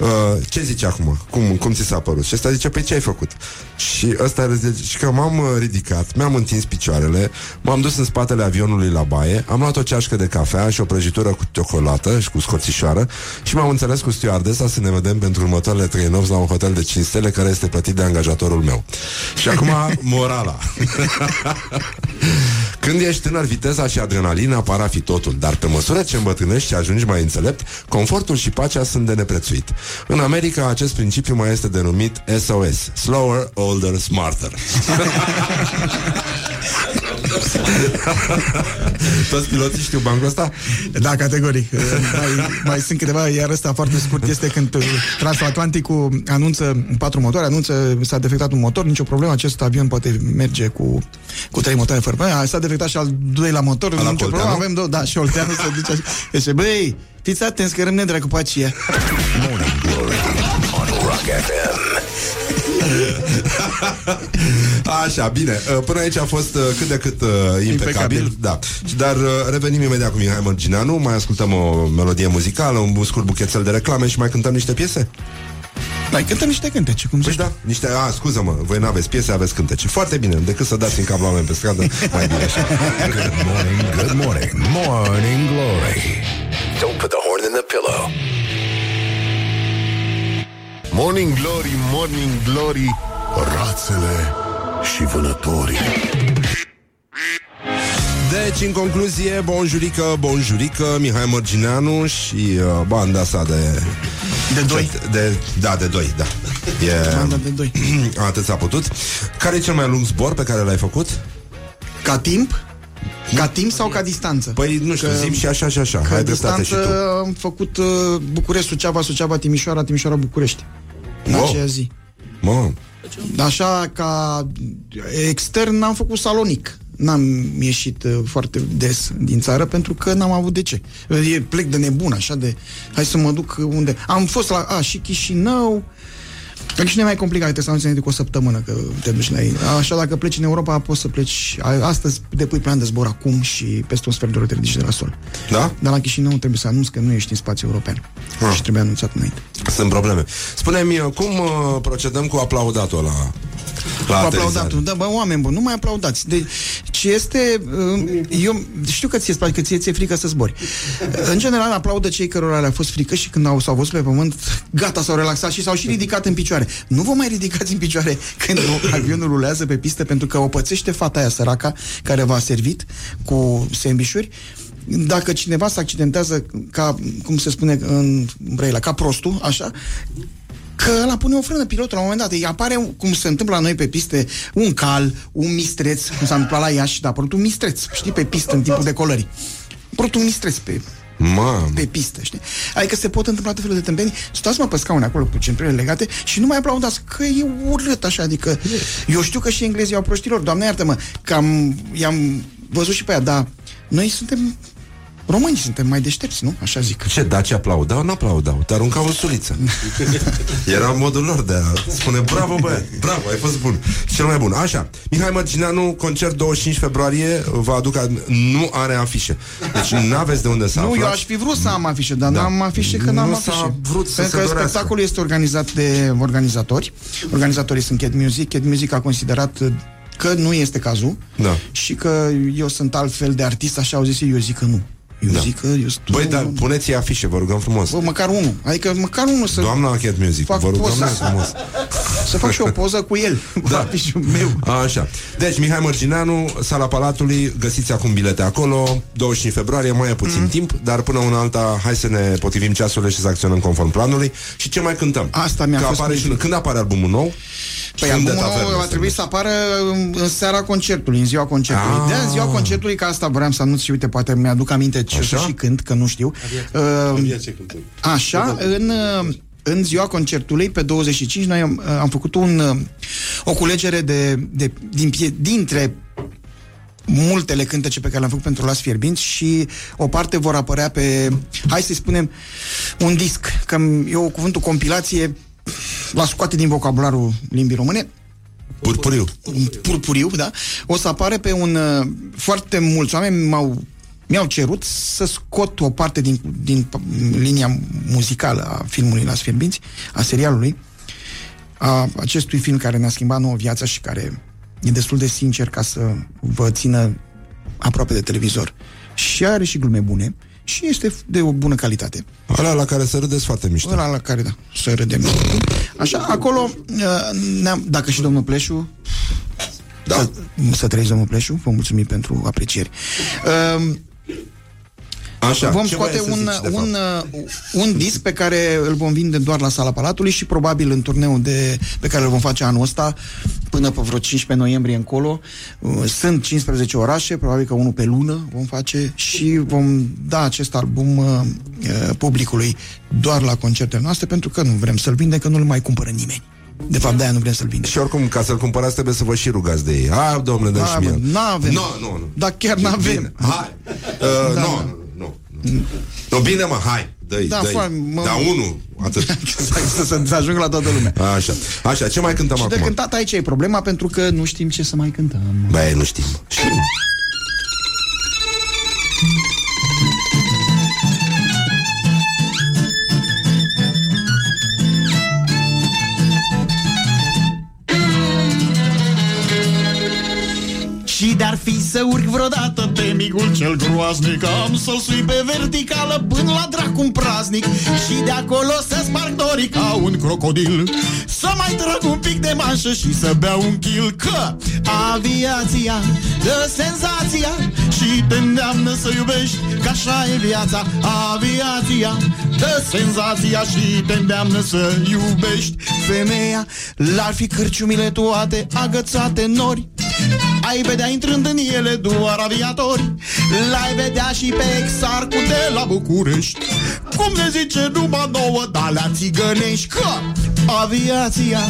uh, ce zice acum? Cum, cum ți s-a părut? Și ăsta zice, păi ce ai făcut? Și ăsta zice, și că m-am uh, ridicat, mi-am întins picioarele, m-am dus în spatele avionului la baie, am luat o ceașcă de cafea și o prăjitură cu ciocolată și cu scorțișoară și m-am înțeles cu stewardesa să ne vedem pentru următoarele trei nopți la un hotel de 5 stele care este plătit de angajatorul meu. Și acum morala. [laughs] Când ești tânăr, viteza și adrenalina par a fi totul, dar pe măsură ce îmbătrânești și ajungi mai înțelept, confortul și pacea sunt de neprețuit. În America, acest principiu mai este denumit SOS, Slower, Older, Smarter. [laughs] [laughs] Toți piloții știu bancul ăsta? Da, categoric. mai, mai sunt câteva, iar ăsta foarte scurt este când uh, Transatlanticul anunță patru motoare, anunță s-a defectat un motor, nicio problemă, acest avion poate merge cu, cu trei motoare fără probleme. S-a defectat și al doilea motor, Ala nicio problemă, Colteanu? avem două, da, și Olteanu se duce așa. Deci, băi, fiți atenți că rămâne dracu pe aceea. Morning Glory on Rock FM. [laughs] Așa, bine. Uh, Până aici a fost uh, cât de cât uh, impecabil. Impecabil. Da. Dar uh, revenim imediat cu Mihai Mărgineanu, mai ascultăm o melodie muzicală, un scurt buchețel de reclame și mai cântăm niște piese? Mai cântăm niște cântece, cum Păi zici? da, niște... A, scuză-mă, voi n-aveți piese, aveți cântece. Foarte bine, decât să dați în cap la oameni pe stradă, [laughs] mai bine așa. Good morning, good morning, Morning Glory. Don't put the horn in the pillow. Morning Glory, Morning Glory Rațele și vânătorii Deci, în concluzie, bonjurică, bonjurică, Mihai Mărgineanu și uh, banda sa de... De doi. De, da, de doi, da. E, Banda de doi. [clears throat] Atât s-a putut. Care e cel mai lung zbor pe care l-ai făcut? Ca timp? Ca timp sau ca distanță? Păi, nu știu, Că- zim și așa și așa. Ca Ai dreptate și distanță tu. am făcut uh, București, Suceava, Suceava, Timișoara, Timișoara, București. În Wow. aceea zi. Mă, Așa ca extern n-am făcut salonic. N-am ieșit uh, foarte des din țară pentru că n-am avut de ce. E, plec de nebun, așa de... Hai să mă duc unde... Am fost la... A, și Chișinău... La Chișinău e mai complicat, trebuie să anunți cu o săptămână că te duci la ei. Așa, dacă pleci în Europa, poți să pleci... a- Astăzi depui plan de zbor acum și peste un sfert de oră te ridici de la sol. da? Dar la Chișinău trebuie să anunți că nu ești în spațiu european. Ah. Și trebuie anunțat înainte. Sunt probleme. Spune-mi, cum uh, procedăm cu aplaudatul ăla? Cu aterizare. aplaudatul. Da, bă, oameni buni, nu mai aplaudați. Deci este... uh, Eu știu că ție, că ție ți-e frică să zbori. În general, aplaudă cei cărora le-a fost frică și când au, s-au văzut pe pământ, gata, s-au relaxat și s-au și ridicat în picioare. Nu vă mai ridicați în picioare când avionul rulează pe pistă pentru că o pățește fata aia săraca care v-a servit cu sandvișuri dacă cineva se accidentează ca, cum se spune în Brăila, ca prostul, așa, că ăla pune o frână pilotul la un moment dat. Îi apare, cum se întâmplă la noi pe piste, un cal, un mistreț, cum s-a întâmplat la Iași, dar a apărut un mistreț, știi, pe pistă în timpul decolării. A apărut un mistreț pe, Mamă. pe pistă, știi? Adică se pot întâmpla tot felul de tâmpenii. Stați mă pe scaune acolo cu centrele legate și nu mai aplaudați, că e urât așa, adică eu știu că și englezii au proștilor, doamne iartă-mă, că am, i-am văzut și pe ea, dar noi suntem români, suntem mai deștepți, nu? Așa zic. Ce, daci aplaudau? Nu aplaudau, te aruncau în suliță. [laughs] Era modul lor de a spune bravo, băiat, bravo, ai fost bun. Cel mai bun. Așa, Mihai Mărgineanu, concert 25 februarie, vă aduc, a... nu are afișe. Deci nu aveți de unde să Nu, aflați. eu aș fi vrut să am afișe, dar Da. n-am afișe că n-am Nu s-a afișe. vrut să Pentru se că dorească. spectacolul este organizat de organizatori. Organizatorii sunt Cat Music. Cat Music a considerat că nu este cazul Da. și că eu sunt altfel de artist, așa au zis ei, eu zic că nu. Eu Da. zic că eu sunt Băi, nu, dar nu. puneți afișe, vă rugăm frumos. Bă, măcar unul. Adică măcar unul să, Doamna Cat Music, fac vă rugăm poza. noi frumos. să fac și o poză cu el. [laughs] Da. Cu afișul meu. Așa. Deci, Mihai Mărgineanu, Sala Palatului, găsiți acum bilete acolo, 25 februarie, mai e puțin Mhm. timp, dar până una alta, hai să ne potrivim ceasurile și să acționăm conform planului. Și ce mai cântăm? Asta mi-a Că fost apare și, frică. când apare albumul nou? Păi Fum de albumul tavernă nou va se trebui numește. să apară în, în seara concertului, în ziua concertului. Ah. De în ziua concertului, că asta vreau să anunț și uite, poate mi-aduc aminte ce o să Așa? și cânt, că nu știu. Uh, așa, în, uh, în ziua concertului, pe 25, noi am, uh, am făcut un, uh, o culegere de, de, din, pie, dintre multele cântece pe care le-am făcut pentru Las Fierbinți și o parte vor apărea pe, hai să spunem, un disc, că eu cuvântul compilație la scoate din vocabularul limbii române, Purpuriu. un purpuriu, da? O să apare pe un... Uh, foarte mulți oameni m-au, mi-au cerut să scot o parte din, din p- linia muzicală a filmului Las Fierbinți, a serialului, a acestui film care ne-a schimbat nouă viața și care e destul de sincer ca să vă țină aproape de televizor. Și are și glume bune și este de o bună calitate. Ăla la care să râdeți foarte mișto. Ăla la care, da, să râdem. Așa, acolo, uh, ne-am, dacă și domnul Pleșu, Da. să, să trăiți, domnul Pleșu, vă mulțumim pentru aprecieri. Uh, Așa, vom ce scoate voiai să un, zici, de un, fapt? uh, un disc pe care îl vom vinde doar la Sala Palatului și probabil în turneul de, pe care îl vom face anul ăsta până pe vreo 15 noiembrie încolo. Uh, Sunt 15 orașe, probabil că unul pe lună vom face și vom da acest album uh, uh, publicului doar la concertele noastre pentru că nu vrem să-l vindem, că nu-l mai cumpără nimeni. De fapt, de-aia nu vrem să-l vindem. Și oricum, ca să-l cumpărați, trebuie să vă și rugați de ei. Hai, domnule, dă și mie. N-avem. Nu, nu, nu. Dar chiar n-avem. Bine, hai. Uh, Da. Nu, nu, nu. nu. Nu, bine, mă, hai. Dă-i, Da, dă-i. foarte, mă- Da, unul, atât. [laughs] Exact, să, să, să ajung la toată lumea. Așa, așa, ce mai cântăm Și de acum? cântat aici e problema pentru că nu știm ce să mai cântăm. Băi, nu știm. Știm. De-ar fi să urc vreodată pe micul cel groaznic. Am să-l sui pe verticală până la dracu un praznic Și de acolo să sparg dorii ca un crocodil. Să mai trag un pic de manșă și să beau un kil Că aviația dă senzația Și te îndeamnă să iubești Că așa e viața. Aviația dă senzația Și te îndeamnă să iubești. Femeia l-ar fi cârciumile toate agățate în nori. Ai vedea intrând în ele doar aviatori. L-ai vedea și pe exarcul de la București. Cum ne zice numai nouă, dar alea țigănești Că aviația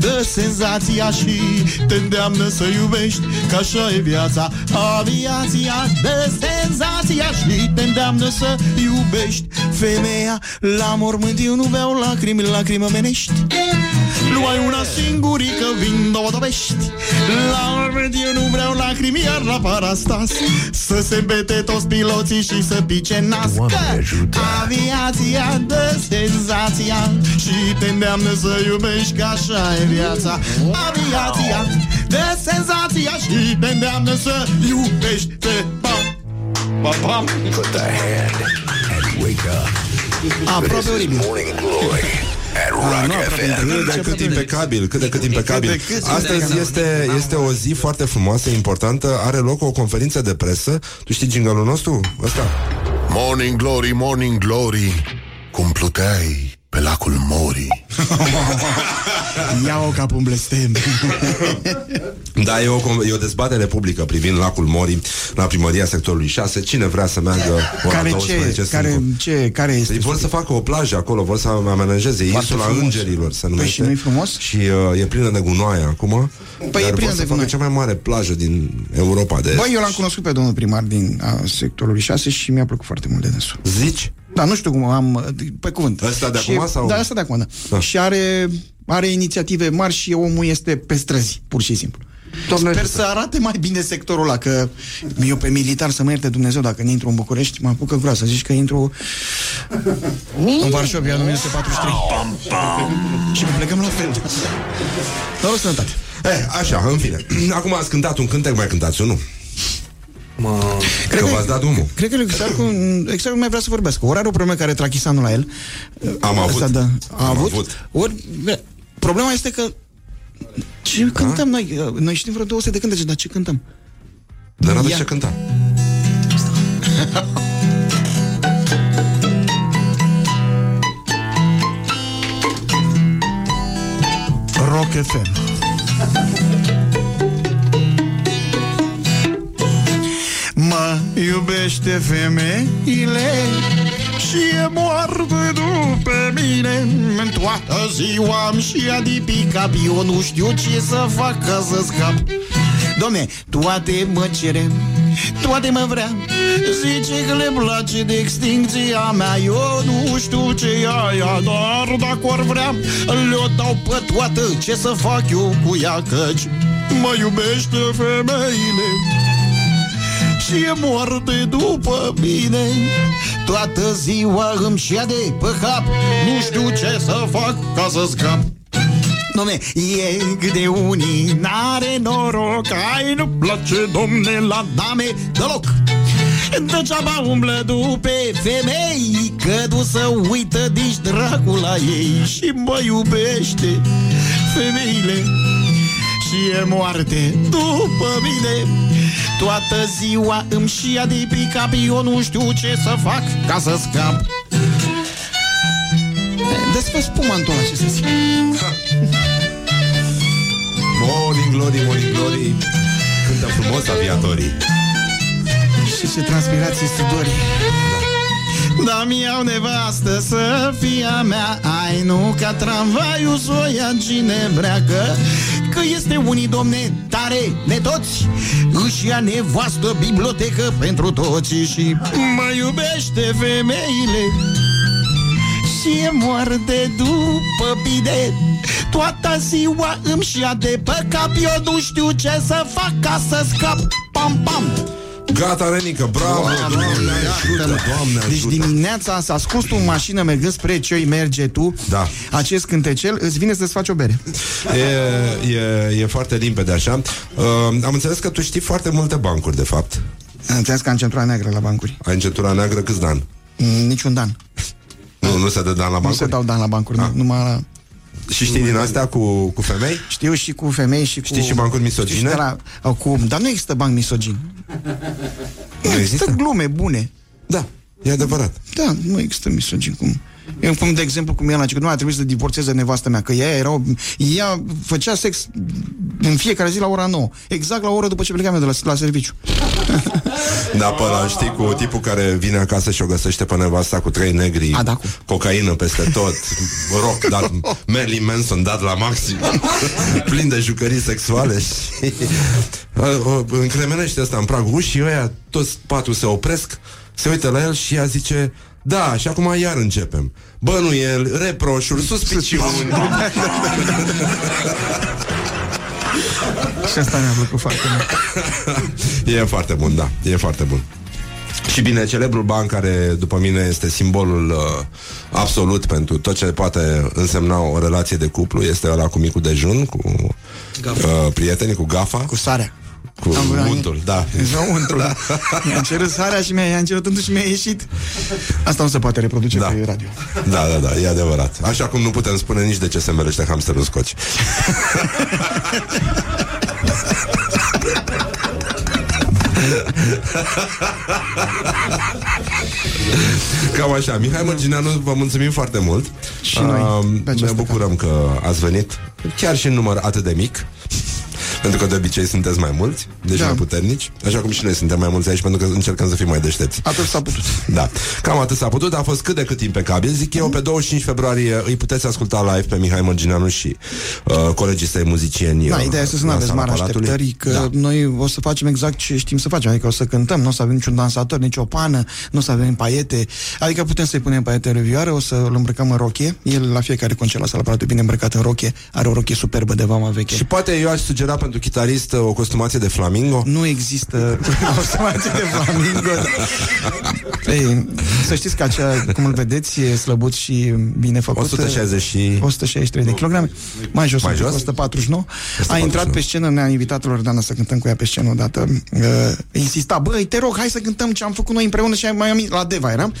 dă senzația și te îndeamnă să iubești Că așa e viața. Aviația dă senzația și te îndeamnă să iubești. Femeia la mormânt eu nu beau lacrimi, lacrimi omenești. Luai una singurică, vin două dovești. La mormânt eu nu vreau lacrimi, iar la parastas. Să se bete toți piloții și să pice nas. Doamne Că ajută! Aviația dă senzația Și te îndeamnă să iubești, că așa e viața Aviația dă senzația Și te îndeamnă să iubești Te pam, pam, pam Put the hand and wake up. Aproape This is oribil Morning Glory at Rock FM. Cât de cât impecabil, cât de cât impecabil. Astăzi este, este o zi foarte frumoasă, importantă. Are loc o conferință de presă. Tu știi jingle nostru? Ăsta? Morning Glory, Morning Glory Cum pluteai pe lacul Mori Ia-o ca pe un blestem Da, e o, con- e o dezbatere publică privind lacul Mori la primăria sectorului 6. Cine vrea să meargă ora Care 12 ce? sunt Care, cu- ce? Care este? Ei vor să facă o plajă acolo, vor să amenajeze Foarte insula frumos. Îngerilor, se numește. și nu-i frumos? Și uh, e plină de gunoaie acum. Păi e Dar plină vor să de facă gunoi. cea mai mare plajă din Europa de Băi, eu l-am cunoscut pe domnul primar din a, sectorului 6 și mi-a plăcut foarte mult de dânsul. Zici? Da, nu știu cum am, pe cuvânt. Ăsta de și, acum sau- Da, asta de acum, da. Da. Și are, are inițiative mari și omul este pe străzi, pur și simplu. Doamne Sper ajută. să arate mai bine sectorul ăla, că eu pe militar să mă ierte Dumnezeu dacă nu intru în București, mă apucă groasă. Zici că intru în Varșovia în 1943. și plecăm la fel. Doar o sănătate. Eh, așa, în fine. [clears throat] Acum ați cântat un cântec, mai cântați unul. Cred că v-ați dat drumul. Cred că exact cum, exact cum mai vrea să vorbească. Ori are o problemă care trachisanul la el. Am avut. Asta, da. A Am avut. avut. Ori, bine, problema este că ce cântăm noi? Noi știm vreo 200 de cântece, dar ce cântăm? Dar n-aveți Ia. ce cânta. Rock FM. Iubește femeile și e moarte după mine. În toată ziua am și adipica Eu nu știu ce să fac ca să scap. Domne, toate mă cere, toate mă vrea. Zice că le place de extincția mea Eu nu știu ce e aia, dar dacă or vrea Le-o dau pe toată, ce să fac eu cu ea Căci mă iubește femeile și e moarte după mine. Toată ziua îmi șia de pe cap Nu știu ce să fac ca să scap. Domne, e cât de unii n-are noroc. Ai nu place, domne, la dame deloc. Degeaba umblă după femei Că du să uită dici dracul la ei Și mă iubește femeile. Și e moarte după mine Toată ziua îmi șia de pe cap Eu nu știu ce să fac ca să scap Desfăș spuma în tonul acesta zi. Morning glory, morning glory. Cântă frumos aviatorii. Și ce transpirații studorii Da, mi-au nevastă să fie a mea Ai nu ca tramvaiul să o ia cine vrea că, că este unii domne tare netoți. Își ia nevastă bibliotecă pentru toți Și mă iubește femeile. Și e moarte după bine. Toată ziua îmi șia de pe cap Eu nu știu ce să fac ca să scap. Pam, pam Gata, Renică, bravo! Doamne ajută, Doamne Deci ajută! dimineața s-a scos tu în mașină mergând spre ce merge tu Da. Acest cântecel îți vine să-ți faci o bere E, e, e foarte limpede așa. Uh, am înțeles că tu știi foarte multe bancuri, de fapt. Am înțeles că am centura neagră la bancuri Ai în centura neagră câți dan? Mm, Niciun dan Nu, nu se dă dan la Nu bancuri? se dau dan la bancuri, nu, numai la... Și știi din astea cu, cu femei? Știu și cu femei și cu... Știi și bancuri misogine? Știu și de la, au cu, dar nu există banc misogin Nu există? glume bune Da, e adevărat. Da, nu există misogin cum... Eu cum de exemplu cum ea la că nu a trebuit să divorțeze nevastă mea, că ea era o, ea făcea sex în fiecare zi la ora 9, exact la o oră după ce plecam eu de la, la serviciu. Da, pe ăla, știi, cu tipul care vine acasă și o găsește pe nevasta cu trei negri, A, da, cu- cocaină peste tot, rock dat, [laughs] Marilyn Manson dat la maxim, [laughs] plin de jucării sexuale și [laughs] uh, uh, încremenește asta în pragul ușii, ăia toți patru se opresc, se uită la el și ea zice, Da, și acum iar începem. Bănuiel, reproșuri, suspiciuni. Și asta mi-a plăcut foarte mult. [laughs] E foarte bun, da, e foarte bun. Și bine, celebrul ban care, după mine, este simbolul uh, absolut pentru tot ce poate însemna o relație de cuplu, este ăla cu micul dejun, cu uh, prietenii, cu gafa, Cu sarea. Cu Am vrut- untul, da. Nu, untul. Da. [laughs] Mi-a cerut sarea și mi-a, i-am cerut untul și mi-a ieșit. Asta nu se poate reproduce Da. pe radio. Da, da, da, e adevărat. Așa cum nu putem spune nici de ce se învelește hamsterul scoci. [laughs] Cam așa. Mihai Mărgineanu, vă mulțumim foarte mult. Și noi, Um, pe ne această bucurăm că ați venit, chiar și în număr atât de mic. Pentru că de obicei sunteți mai mulți, deci Da. mai puternici Așa cum și noi suntem mai mulți aici Pentru că încercăm să fim mai deștepți Atât s-a putut. da, cam atât s-a putut, a fost cât de cât impecabil. Zic eu, pe 25 februarie îi puteți asculta live pe Mihai Mărgineanu și uh, colegii săi muzicieni. Da, uh, ideea este să nu la aveți sala mari Palatului. așteptări Că Da. noi o să facem exact ce știm să facem Adică o să cântăm, nu o să avem niciun dansator, nici o pană Nu o să avem paiete Adică putem să-i punem paiete în revioară O să-l îmbrăcăm în rochie El la fiecare concert la sala Palatului bine îmbrăcat în rochie Are o rochie superbă de vama veche Și poate eu aș sugera pentru chitarist uh, o costumație de flamingo. Nu există [laughs] costumație de flamingo [laughs] Ei, Să știți că acea, cum îl vedeți, e slăbut și bine făcut 160 și... 163 de kilograme Mai jos, Mai mai jos? 149 A 149. intrat pe scenă, ne-a invitat Loredana să cântăm cu ea pe scenă odată uh, Insista, băi, te rog, hai să cântăm ce am făcut noi împreună Și mai am la Deva eram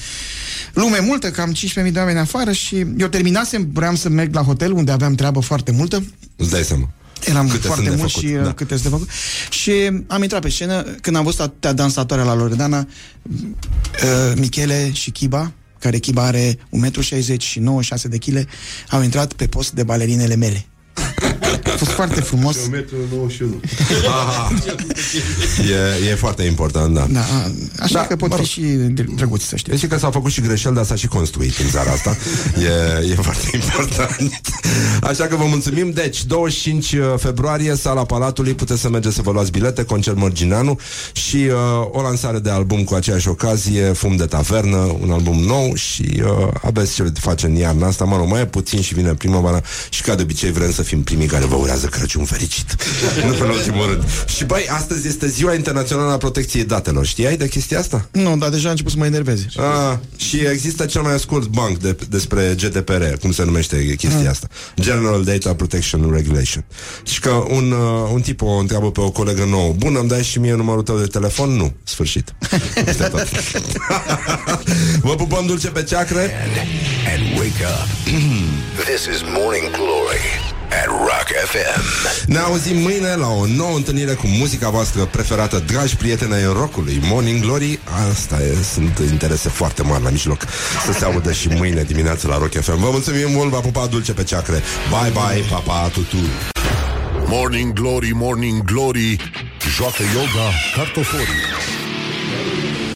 Lume multă, cam 15.000 de oameni afară Și eu terminasem, vreau să merg la hotel Unde aveam treabă foarte multă Îți dai seama. Eram Câte foarte sunt de mult făcut, și da. da. câte sunt de făcut. Și am intrat pe scenă, când am văzut atâtea dansatoare la Loredana, uh, Michele și Chiba, care Chiba are 1,60 m și 96 de kg, au intrat pe post de balerinele mele. A fost foarte frumos. Aha. [laughs] e, e foarte important, da. Da, a- așa Da, da, că pot mă rog. fi și drăguți, să știți. Deci că s-au făcut și greșeli, dar s-a și construit în țara asta. [laughs] E, e foarte important. Așa că vă mulțumim. Deci, 25 februarie, sala Palatului, puteți să mergeți să vă luați bilete, concert Mărgineanu și uh, o lansare de album cu aceeași ocazie, Fum de tavernă, un album nou și uh, aveți ce face în iarna asta. Mă rog, mai e puțin și vine primăvara și ca de obicei vrem să fim primii care vă urează Crăciun fericit. [laughs] nu în ultimul rând. Și băi, astăzi este ziua internațională a protecției datelor. Știai de chestia asta? Nu, dar deja a început să mă enerveze. Ah, și există cel mai scurt banc de, despre GDPR, cum se numește chestia asta. General Data Protection Regulation. Și că un, uh, un tip o întreabă pe o colegă nouă, bun, îmi dai și mie numărul tău de telefon? Nu, sfârșit. Este [laughs] tot. [laughs] Vă pupăm dulce pe ceacre. And, and wake up. [clears throat] this is Morning Glory at Rock FM. Ne auzim mâine la o nouă întâlnire cu muzica voastră preferată, dragi prieteni ai rockului, Morning Glory. Asta e, sunt interese foarte mari la mijloc să se audă și mâine dimineață la Rock FM. Vă mulțumim mult, v-a pupat dulce pe ceacre. Bye bye, pa pa, tutu. Morning Glory, Morning Glory Joacă yoga cartoforii